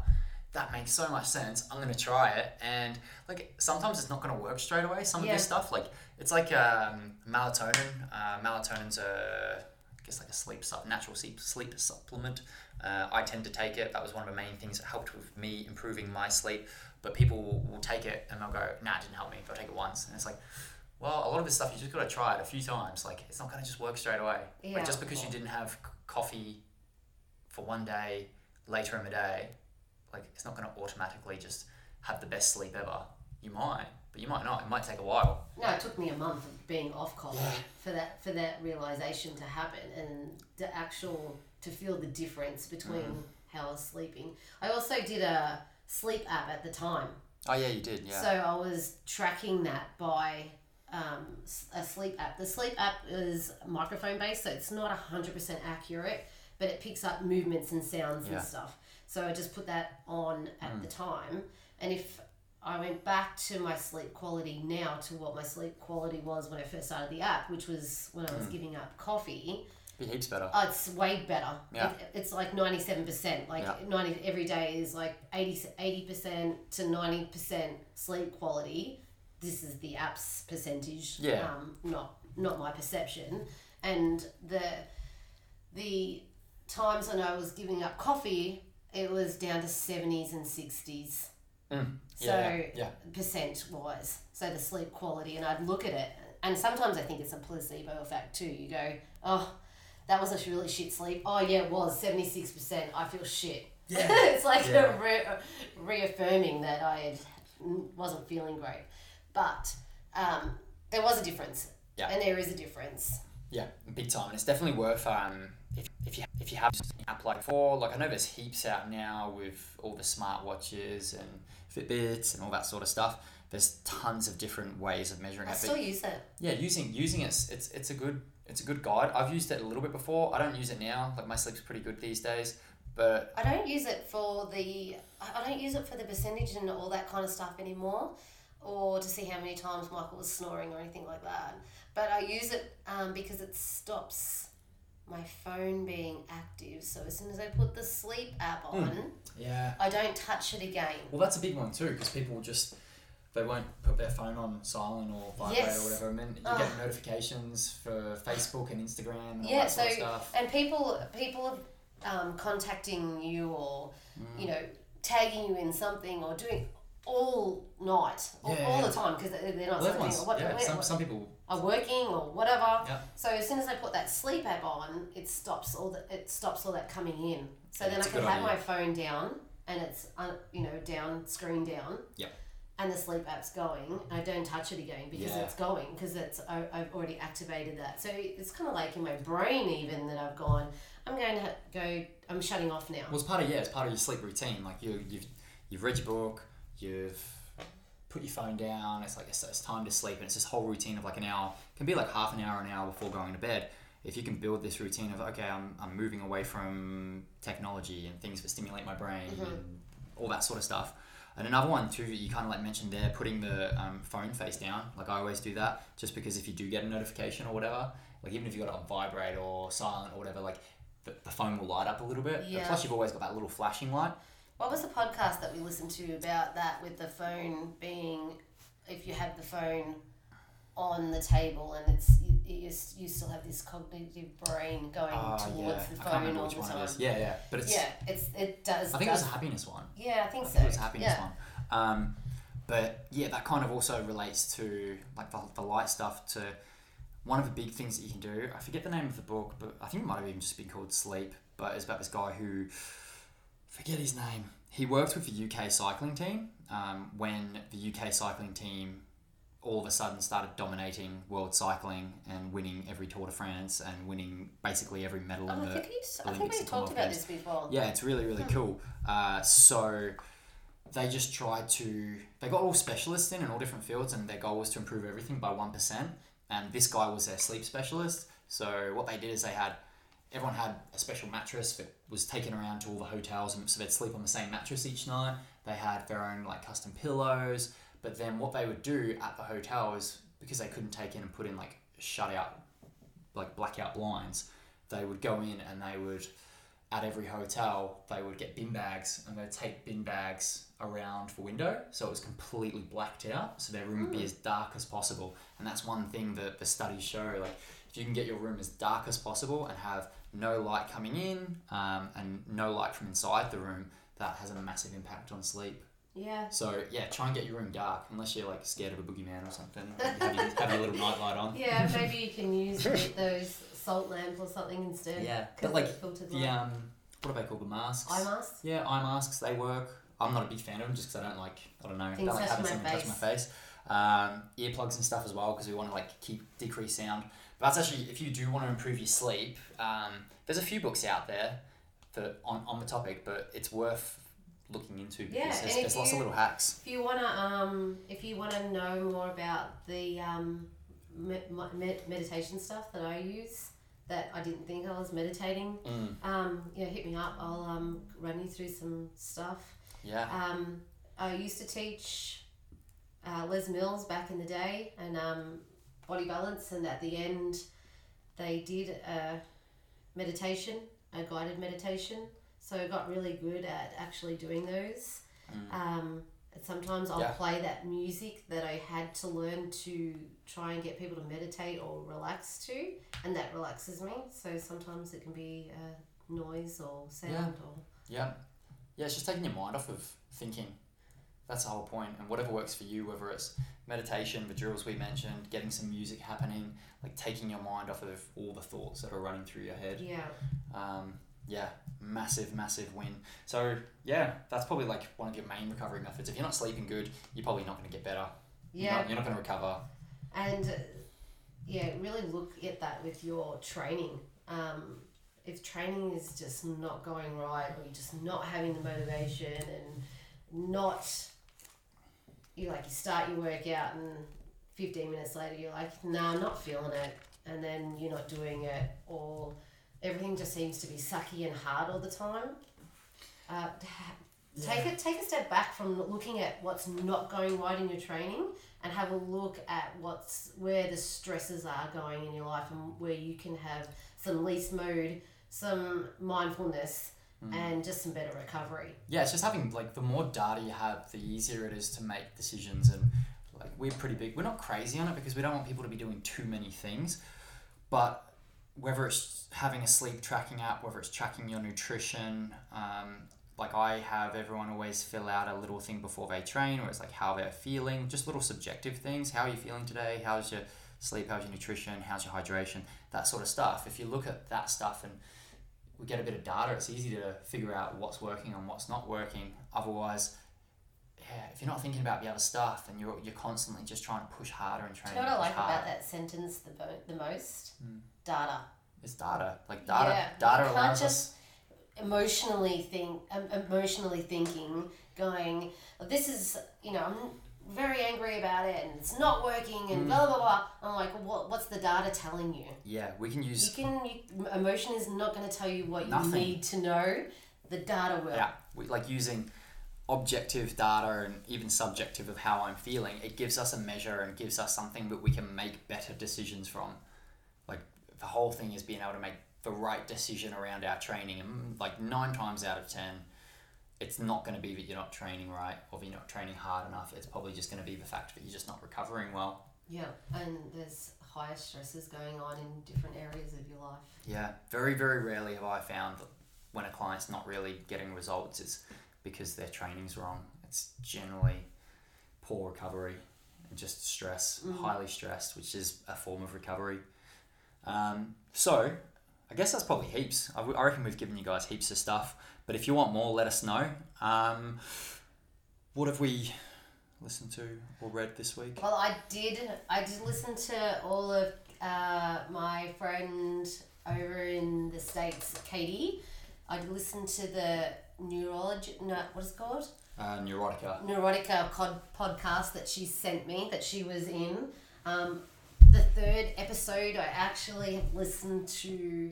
[SPEAKER 1] That makes so much sense. I'm gonna try it, and like sometimes it's not gonna work straight away. Some of this stuff, like it's like um, melatonin. Uh, melatonin's a, I guess like a sleep sup, natural sleep sleep supplement. Uh, I tend to take it. That was one of the main things that helped with me improving my sleep. But people will, will take it and they'll go, nah, it didn't help me. They'll take it once. And it's like, well, a lot of this stuff, you just got to try it a few times. Like, it's not going to just work straight away.
[SPEAKER 2] Yeah.
[SPEAKER 1] Like, just because you didn't have c- coffee for one day later in the day, like, it's not going to automatically just have the best sleep ever. You might, but you might not. It might take a while.
[SPEAKER 2] no, it took me a month of being off coffee for that for that realization to happen and the actual to feel the difference between
[SPEAKER 1] Mm.
[SPEAKER 2] how I was sleeping. I also did a sleep app at the time.
[SPEAKER 1] Oh, yeah, you did. Yeah.
[SPEAKER 2] So I was tracking that by um, a sleep app. The sleep app is microphone based, so it's not 100% accurate, but it picks up movements and sounds
[SPEAKER 1] Yeah.
[SPEAKER 2] and stuff. So I just put that on at
[SPEAKER 1] Mm.
[SPEAKER 2] the time. And if I went back to my sleep quality now to what my sleep quality was when I first started the app, which was when I was
[SPEAKER 1] Mm.
[SPEAKER 2] giving up coffee,
[SPEAKER 1] Be heaps better.
[SPEAKER 2] Oh, it's way better.
[SPEAKER 1] Yeah.
[SPEAKER 2] It, it's like 97%. Like
[SPEAKER 1] Yeah.
[SPEAKER 2] 90 every day is like 80 80% to 90% sleep quality. This is the app's percentage.
[SPEAKER 1] Yeah.
[SPEAKER 2] Um, not not my perception. And the the times when I was giving up coffee, it was down to 70s and 60s.
[SPEAKER 1] Mm.
[SPEAKER 2] So
[SPEAKER 1] Yeah, yeah, yeah.
[SPEAKER 2] percent wise, so the sleep quality, and I'd look at it, and sometimes I think it's a placebo effect too. You go, oh, that was a really shit sleep. Oh yeah, it was seventy six percent. I feel shit.
[SPEAKER 1] Yeah.
[SPEAKER 2] it's like
[SPEAKER 1] Yeah.
[SPEAKER 2] a re- reaffirming that I had, wasn't feeling great, but um, there was a difference,
[SPEAKER 1] Yeah.
[SPEAKER 2] and there is a difference.
[SPEAKER 1] Yeah, big time. And it's definitely worth um if, if you if you have an app like for like I know there's heaps out now with all the smart watches and Fitbits and all that sort of stuff. There's tons of different ways of measuring
[SPEAKER 2] I
[SPEAKER 1] it.
[SPEAKER 2] still
[SPEAKER 1] But
[SPEAKER 2] use it.
[SPEAKER 1] yeah, using using it's it's it's a good it's a good guide. I've used it a little bit before. I don't use it now. Like my sleep's pretty good these days. But
[SPEAKER 2] I don't use it for the I I don't use it for the percentage and all that kind of stuff anymore, or to see how many times Michael was snoring or anything like that. But I use it um, because it stops my phone being active. So as soon as I put the sleep app on,
[SPEAKER 1] yeah,
[SPEAKER 2] I don't touch it again.
[SPEAKER 1] Well, that's a big one too, because people just they won't put their phone on silent or vibrate
[SPEAKER 2] Yes.
[SPEAKER 1] or whatever, and then you
[SPEAKER 2] Ugh.
[SPEAKER 1] get notifications for Facebook and Instagram and all
[SPEAKER 2] Yeah,
[SPEAKER 1] that sort of
[SPEAKER 2] so-
[SPEAKER 1] stuff.
[SPEAKER 2] And people people um, contacting you or
[SPEAKER 1] Mm.
[SPEAKER 2] you know tagging you in something or doing all night, all,
[SPEAKER 1] Yeah,
[SPEAKER 2] all
[SPEAKER 1] yeah.
[SPEAKER 2] the time because they're not
[SPEAKER 1] Well,
[SPEAKER 2] sleeping or what,
[SPEAKER 1] yeah, some, some people,
[SPEAKER 2] are working or whatever.
[SPEAKER 1] Yeah.
[SPEAKER 2] So as soon as I put that sleep app on, it stops all that. It stops all that coming in. So
[SPEAKER 1] Yeah,
[SPEAKER 2] then I can have
[SPEAKER 1] idea.
[SPEAKER 2] my phone down and it's uh, you know down, screen down.
[SPEAKER 1] Yeah.
[SPEAKER 2] And the sleep app's going. And I don't touch it again because it's going because it's I, I've already activated that. So it's kind of like in my brain even that I've gone. I'm going to go. I'm shutting off now.
[SPEAKER 1] well, it's part of yeah, it's part of your sleep routine. Like you, you've you've read your book, you've put your phone down. It's like it's, it's time to sleep, and it's this whole routine of like an hour. It can be like half an hour, an hour before going to bed. If you can build this routine of okay, I'm, I'm moving away from technology and things that stimulate my brain
[SPEAKER 2] Mhm.
[SPEAKER 1] and all that sort of stuff. And another one too, you kind of like mentioned there, putting the um, phone face down. Like I always do that, just because if you do get a notification or whatever, like even if you got it on vibrate or silent or whatever, like the, the phone will light up a little bit.
[SPEAKER 2] Yeah.
[SPEAKER 1] Plus, you've always got that little flashing light.
[SPEAKER 2] What was the podcast that we listened to about that with the phone being, if you have the phone on the table and it's you, you, still have this cognitive brain going
[SPEAKER 1] Ah,
[SPEAKER 2] towards
[SPEAKER 1] yeah.
[SPEAKER 2] the phone all
[SPEAKER 1] which
[SPEAKER 2] the
[SPEAKER 1] one
[SPEAKER 2] time.
[SPEAKER 1] it is. Yeah, yeah. But it's.
[SPEAKER 2] yeah, it's it does.
[SPEAKER 1] I think it was a happiness one.
[SPEAKER 2] Yeah, I think
[SPEAKER 1] I
[SPEAKER 2] so.
[SPEAKER 1] think it was a happiness
[SPEAKER 2] yeah.
[SPEAKER 1] one. Um, but yeah, that kind of also relates to like the, the light stuff to one of the big things that you can do, I forget the name of the book, but I think it might have even just been called Sleep, but it's about this guy who, forget his name, he worked with the UK cycling team um, when the UK cycling team all of a sudden started dominating world cycling and winning every Tour de France and winning basically every medal
[SPEAKER 2] Oh,
[SPEAKER 1] in
[SPEAKER 2] I
[SPEAKER 1] the
[SPEAKER 2] think, you just, I think we talked about this before.
[SPEAKER 1] yeah, it's really, really cool. Uh, so they just tried to, they got all specialists in in all different fields, and their goal was to improve everything by 1%. And this guy was their sleep specialist. So what they did is they had, everyone had a special mattress that was taken around to all the hotels, and so they'd sleep on the same mattress each night. They had their own like custom pillows. But then what they would do at the hotel is because they couldn't take in and put in like shut out, like blackout blinds, they would go in and they would at every hotel they would get bin bags and they'd take bin bags around the window so it was completely blacked out so their room would be as dark as possible. And that's one thing that the studies show like if you can get your room as dark as possible and have no light coming in um, and no light from inside the room that has a massive impact on sleep.
[SPEAKER 2] Yeah.
[SPEAKER 1] so yeah try and get your room dark unless you're like scared of a boogeyman or something have, your, have your little nightlight on.
[SPEAKER 2] Yeah, maybe you can use those salt lamps or something instead.
[SPEAKER 1] yeah but like
[SPEAKER 2] filtered
[SPEAKER 1] the
[SPEAKER 2] light.
[SPEAKER 1] um what are they called the masks
[SPEAKER 2] eye masks.
[SPEAKER 1] Yeah, eye masks, they work. I'm not a big fan of them just because I don't like, I don't know,
[SPEAKER 2] Things
[SPEAKER 1] don't like having something touch my face. Um, earplugs and stuff as well because we want to like keep decrease sound. But that's actually, if you do want to improve your sleep, um, there's a few books out there that on, on the topic, but it's worth looking into because
[SPEAKER 2] Yeah,
[SPEAKER 1] there's, there's lots of little hacks.
[SPEAKER 2] If you wanna um, if you wanna know more about the um, me- me- meditation stuff that I use, that I didn't think I was meditating,
[SPEAKER 1] Mm,
[SPEAKER 2] um, yeah, hit me up. I'll um, run you through some stuff.
[SPEAKER 1] yeah,
[SPEAKER 2] Um, I used to teach uh, Les Mills back in the day and um, body balance, and at the end, they did a meditation, a guided meditation. So I got really good at actually doing those.
[SPEAKER 1] Mm.
[SPEAKER 2] Um, sometimes I'll
[SPEAKER 1] Yeah.
[SPEAKER 2] play that music that I had to learn to try and get people to meditate or relax to, and that relaxes me. So sometimes it can be a noise or sound or
[SPEAKER 1] yeah. Yeah, it's just taking your mind off of thinking. That's the whole point. And whatever works for you, whether it's meditation, the drills we mentioned, getting some music happening, like taking your mind off of all the thoughts that are running through your head.
[SPEAKER 2] yeah.
[SPEAKER 1] Um, yeah, massive, massive win. So yeah, that's probably like one of your main recovery methods. If you're not sleeping good, you're probably not going to get better. You're
[SPEAKER 2] Yeah,
[SPEAKER 1] not, you're not going to recover.
[SPEAKER 2] and uh, yeah, really look at that with your training. Um, if training is just not going right, or you're just not having the motivation, and not you like you start your workout and 15 minutes later you're like, nah, I'm not feeling it, and then you're not doing it, or everything just seems to be sucky and hard all the time. Uh, Take a take a step back from looking at what's not going right in your training and have a look at what's where the stresses are going in your life and where you can have some least mood, some mindfulness, and just some better recovery.
[SPEAKER 1] Yeah, it's just having like the more data you have, the easier it is to make decisions. And like we're pretty big. We're not crazy on it because we don't want people to be doing too many things. But whether it's having a sleep tracking app, whether it's tracking your nutrition, um, like I have everyone always fill out a little thing before they train, where it's like how they're feeling, just little subjective things. How are you feeling today? How's your sleep? How's your nutrition? How's your hydration? That sort of stuff. If you look at that stuff and we get a bit of data, it's easy to figure out what's working and what's not working. Otherwise, yeah, if you're not thinking about the other stuff and you're, you're constantly just trying to push harder and
[SPEAKER 2] Do
[SPEAKER 1] train,
[SPEAKER 2] you know what I like
[SPEAKER 1] harder,
[SPEAKER 2] about that sentence the, bo- the most?
[SPEAKER 1] Mm.
[SPEAKER 2] Data.
[SPEAKER 1] It's data. Like data,
[SPEAKER 2] Yeah,
[SPEAKER 1] data
[SPEAKER 2] you can't just- emotionally think um, emotionally thinking going this is you know i'm very angry about it and it's not working and
[SPEAKER 1] Mm.
[SPEAKER 2] blah blah blah i'm like what, what's the data telling you
[SPEAKER 1] Yeah, we can use.
[SPEAKER 2] you can you, emotion is not going to tell you what you need to know the data will
[SPEAKER 1] Yeah, we, like using objective data and even subjective of how I'm feeling. It gives us a measure and gives us something that we can make better decisions from. Like the whole thing is being able to make the right decision around our training, and mm, like nine times out of ten, it's not going to be that you're not training right or that you're not training hard enough. It's probably just going to be the fact that you're just not recovering well.
[SPEAKER 2] yeah and there's higher stresses going on in different areas of your life
[SPEAKER 1] Yeah, very, very rarely have I found that when a client's not really getting results, it's because their training's wrong. It's generally poor recovery. And just stress,
[SPEAKER 2] Mm.
[SPEAKER 1] highly stressed, which is a form of recovery. Um, so, I guess that's probably heaps. I, w- I reckon we've given you guys heaps of stuff. But if you want more, let us know. Um, what have we listened to or read this week?
[SPEAKER 2] Well, I did. I did listen to all of uh, my friend over in the states, Katie. I listened to the neurology. No, what is it called?
[SPEAKER 1] Uh, Neurotica.
[SPEAKER 2] Neurotica pod- podcast that she sent me that she was in. Um, the third episode I actually have listened to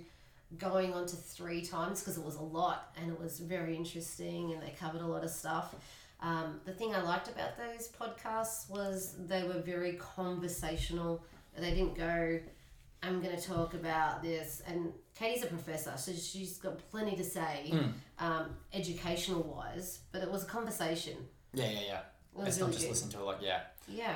[SPEAKER 2] going on to three times because it was a lot and it was very interesting and they covered a lot of stuff. Um, the thing I liked about those podcasts was they were very conversational. They didn't go, I'm going to talk about this. And Katie's a professor, so she's got plenty to say,
[SPEAKER 1] Mm.
[SPEAKER 2] um, educational wise, but it was a conversation.
[SPEAKER 1] Yeah, yeah, yeah.
[SPEAKER 2] It
[SPEAKER 1] It's not
[SPEAKER 2] really
[SPEAKER 1] just
[SPEAKER 2] good.
[SPEAKER 1] listen to it like, yeah.
[SPEAKER 2] Yeah,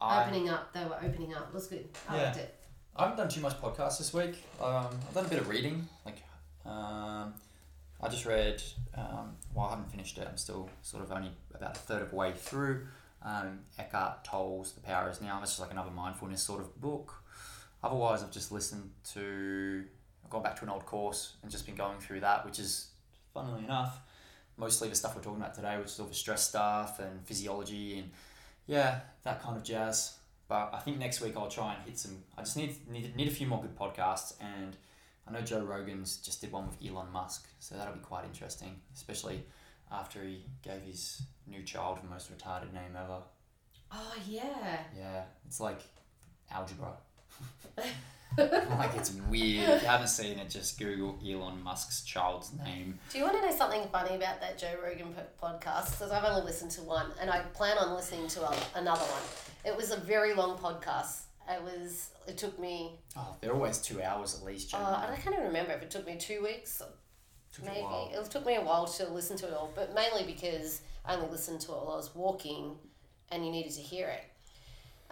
[SPEAKER 1] I,
[SPEAKER 2] opening up. They were opening up. It was good. I
[SPEAKER 1] Yeah.
[SPEAKER 2] liked it.
[SPEAKER 1] I haven't done too much podcasts this week. Um, I've done a bit of reading. Like, um, I just read. Um, well, I haven't finished it. I'm still sort of only about a third of the way through. Um, Eckhart Tolle's The Power Is Now. It's just like another mindfulness sort of book. Otherwise, I've just listened to. I've gone back to an old course and just been going through that, which is, funnily enough, mostly the stuff we're talking about today, which is all the stress stuff and physiology and yeah, that kind of jazz. But I think next week I'll try and hit some. I just need need, need a few more good podcasts, and I know Joe Rogan's just did one with Elon Musk, so that'll be quite interesting, especially after he gave his new child the most retarded name ever.
[SPEAKER 2] Oh yeah.
[SPEAKER 1] Yeah, it's like algebra. Like it's weird. If you haven't seen it, just Google Elon Musk's child's name.
[SPEAKER 2] Do you want to know something funny about that Joe Rogan podcast? Because I've only listened to one, and I plan on listening to a, another one. It was a very long podcast. It was. It took me.
[SPEAKER 1] Oh, they're always two hours at least.
[SPEAKER 2] Uh,
[SPEAKER 1] Generally.
[SPEAKER 2] I can't even remember if it took me two weeks.
[SPEAKER 1] Took a
[SPEAKER 2] Maybe
[SPEAKER 1] while.
[SPEAKER 2] it took me a while to listen to it all, but mainly because I only listened to it while I was walking, and you needed to hear it,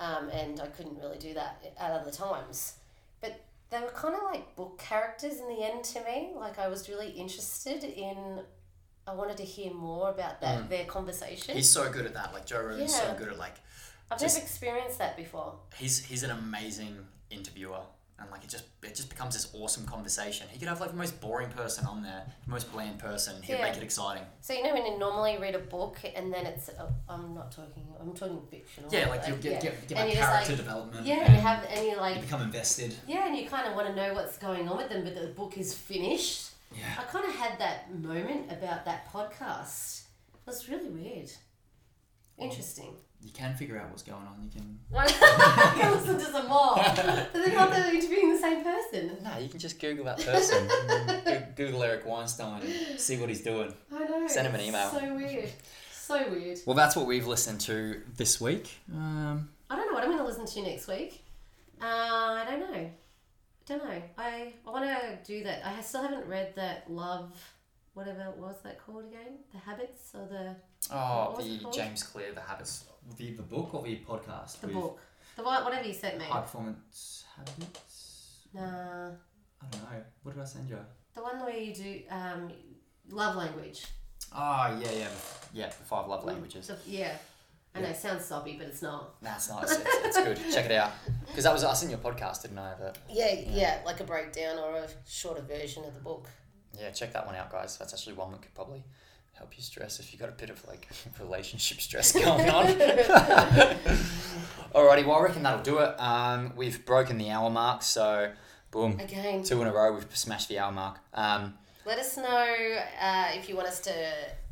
[SPEAKER 2] um, and I couldn't really do that at other times. But they were kind of like book characters in the end to me. Like I was really interested in. I wanted to hear more about that their conversation.
[SPEAKER 1] He's so good at that. Like Joe Rogan's so good at like
[SPEAKER 2] I've
[SPEAKER 1] just-
[SPEAKER 2] never experienced that before.
[SPEAKER 1] he's he's an amazing interviewer and like it just it just becomes this awesome conversation. He could have like the most boring person on there, the most bland person. He'd
[SPEAKER 2] Yeah.
[SPEAKER 1] make it exciting.
[SPEAKER 2] So you know when you normally read a book and then it's oh, I'm not talking I'm talking fictional.
[SPEAKER 1] Yeah, like you get
[SPEAKER 2] yeah.
[SPEAKER 1] get, get that character
[SPEAKER 2] like-
[SPEAKER 1] development.
[SPEAKER 2] Yeah,
[SPEAKER 1] and
[SPEAKER 2] and you have and you like
[SPEAKER 1] you become invested.
[SPEAKER 2] Yeah, and you kind of want to know what's going on with them, but the book is finished.
[SPEAKER 1] Yeah.
[SPEAKER 2] I kind of had that moment about that podcast. It was really weird. Mm. Interesting.
[SPEAKER 1] You can figure out what's going on. You can.
[SPEAKER 2] I can listen to some more. But they're not they're interviewing the same person.
[SPEAKER 1] No, you can just Google that person. Google Eric Weinstein and see what he's doing.
[SPEAKER 2] I know.
[SPEAKER 1] Send him an email.
[SPEAKER 2] So weird. So weird.
[SPEAKER 1] Well, that's what we've listened to this week. Um,
[SPEAKER 2] I don't know what I'm going to listen to next week. Uh, I don't know. I don't know. I, I want to do that. I still haven't read that Love, whatever what was that called again? The Habits or the
[SPEAKER 1] oh,
[SPEAKER 2] What was it
[SPEAKER 1] the? James Clear, the habits, the the book or the podcast?
[SPEAKER 2] the
[SPEAKER 1] with
[SPEAKER 2] book, the one- whatever you sent me.
[SPEAKER 1] High performance habits.
[SPEAKER 2] Nah,
[SPEAKER 1] I don't know. What did I send you?
[SPEAKER 2] the one where you do um, love language.
[SPEAKER 1] Oh yeah, yeah, yeah. The five love languages.
[SPEAKER 2] Yeah. I know, it sounds soppy, but it's not.
[SPEAKER 1] That's nice. It's, it's good. Check it out. Because that was us in your podcast, didn't I? But
[SPEAKER 2] Yeah, yeah, like a breakdown or a shorter version of the book.
[SPEAKER 1] yeah, check that one out, guys. That's actually one that could probably help you stress if you've got a bit of like relationship stress going on. Alrighty, well I reckon that'll do it. Um, we've broken the hour mark, so boom,
[SPEAKER 2] Again,
[SPEAKER 1] two in a row. We've smashed the hour mark. Um,
[SPEAKER 2] let us know uh, if you want us to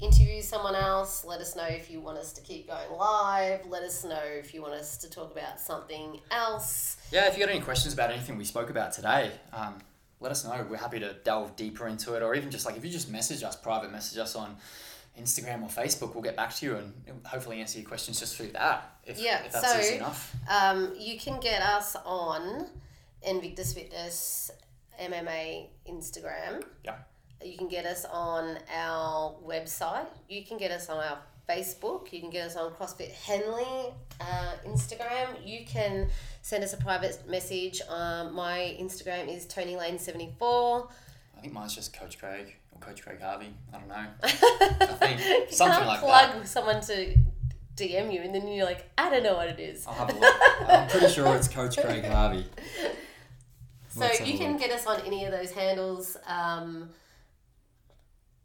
[SPEAKER 2] interview someone else. Let us know if you want us to keep going live. Let us know if you want us to talk about something else.
[SPEAKER 1] yeah, if you got any questions about anything we spoke about today, um, let us know. We're happy to delve deeper into it, or even just like if you just message us, private message us on Instagram or Facebook, we'll get back to you and hopefully answer your questions just through that. If,
[SPEAKER 2] Yeah,
[SPEAKER 1] if that's
[SPEAKER 2] so-
[SPEAKER 1] easy enough.
[SPEAKER 2] Um, you can get us on Invictus Fitness MMA Instagram.
[SPEAKER 1] Yeah.
[SPEAKER 2] You can get us on our website. You can get us on our Facebook. You can get us on CrossFit Henley uh, Instagram. You can send us a private message. Um, my Instagram is Toni Lane seventy four.
[SPEAKER 1] I think mine's just Coach Craig or Coach Craig Harvey. I don't know.
[SPEAKER 2] I
[SPEAKER 1] think something
[SPEAKER 2] can't
[SPEAKER 1] like
[SPEAKER 2] plug someone to DM you, and then you're like, I don't know what it is.
[SPEAKER 1] I'll have a look. I'm pretty sure it's Coach Craig Harvey.
[SPEAKER 2] So
[SPEAKER 1] Let's
[SPEAKER 2] you can
[SPEAKER 1] look.
[SPEAKER 2] get us on any of those handles. Um,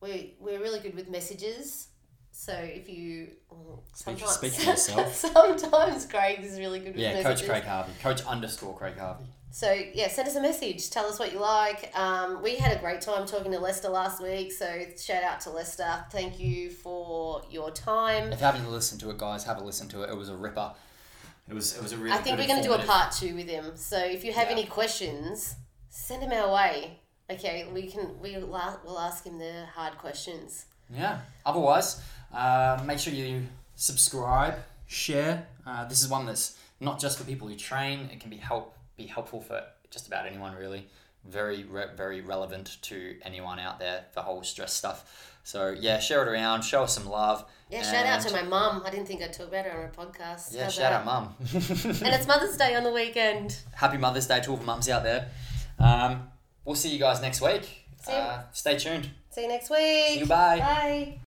[SPEAKER 2] we we're really good with messages. So if you well,
[SPEAKER 1] Speak-
[SPEAKER 2] sometimes
[SPEAKER 1] speak for yourself.
[SPEAKER 2] sometimes Craig is really good with
[SPEAKER 1] Yeah,
[SPEAKER 2] messages.
[SPEAKER 1] Coach Craig Harvey. Coach underscore Craig Harvey.
[SPEAKER 2] So yeah, send us a message. Tell us what you like. Um, we had a great time talking to Lester last week. So shout out to Lester. Thank you for your time.
[SPEAKER 1] If you haven't listened to it, guys, have a listen to it. It was a ripper. It was. It was a really.
[SPEAKER 2] I think we're going to do a part two with him. So if you have
[SPEAKER 1] Yeah.
[SPEAKER 2] any questions, send them our way. Okay, we can we will we'll ask him the hard questions.
[SPEAKER 1] Yeah. Otherwise, uh, make sure you subscribe, share. Uh, this is one that's not just for people who train. It can be help be helpful for just about anyone really. Very re- very relevant to anyone out there. The whole stress stuff. So yeah, share it around. Show us some love.
[SPEAKER 2] Yeah, shout out to my mum. I didn't think I'd talk about her on a podcast.
[SPEAKER 1] Yeah,
[SPEAKER 2] How's
[SPEAKER 1] shout
[SPEAKER 2] that?
[SPEAKER 1] out, mum.
[SPEAKER 2] And it's Mother's Day on the weekend.
[SPEAKER 1] Happy Mother's Day to all the mums out there. Um, we'll see you guys next week. Uh, stay tuned.
[SPEAKER 2] See you next week.
[SPEAKER 1] See you. Bye.
[SPEAKER 2] Bye.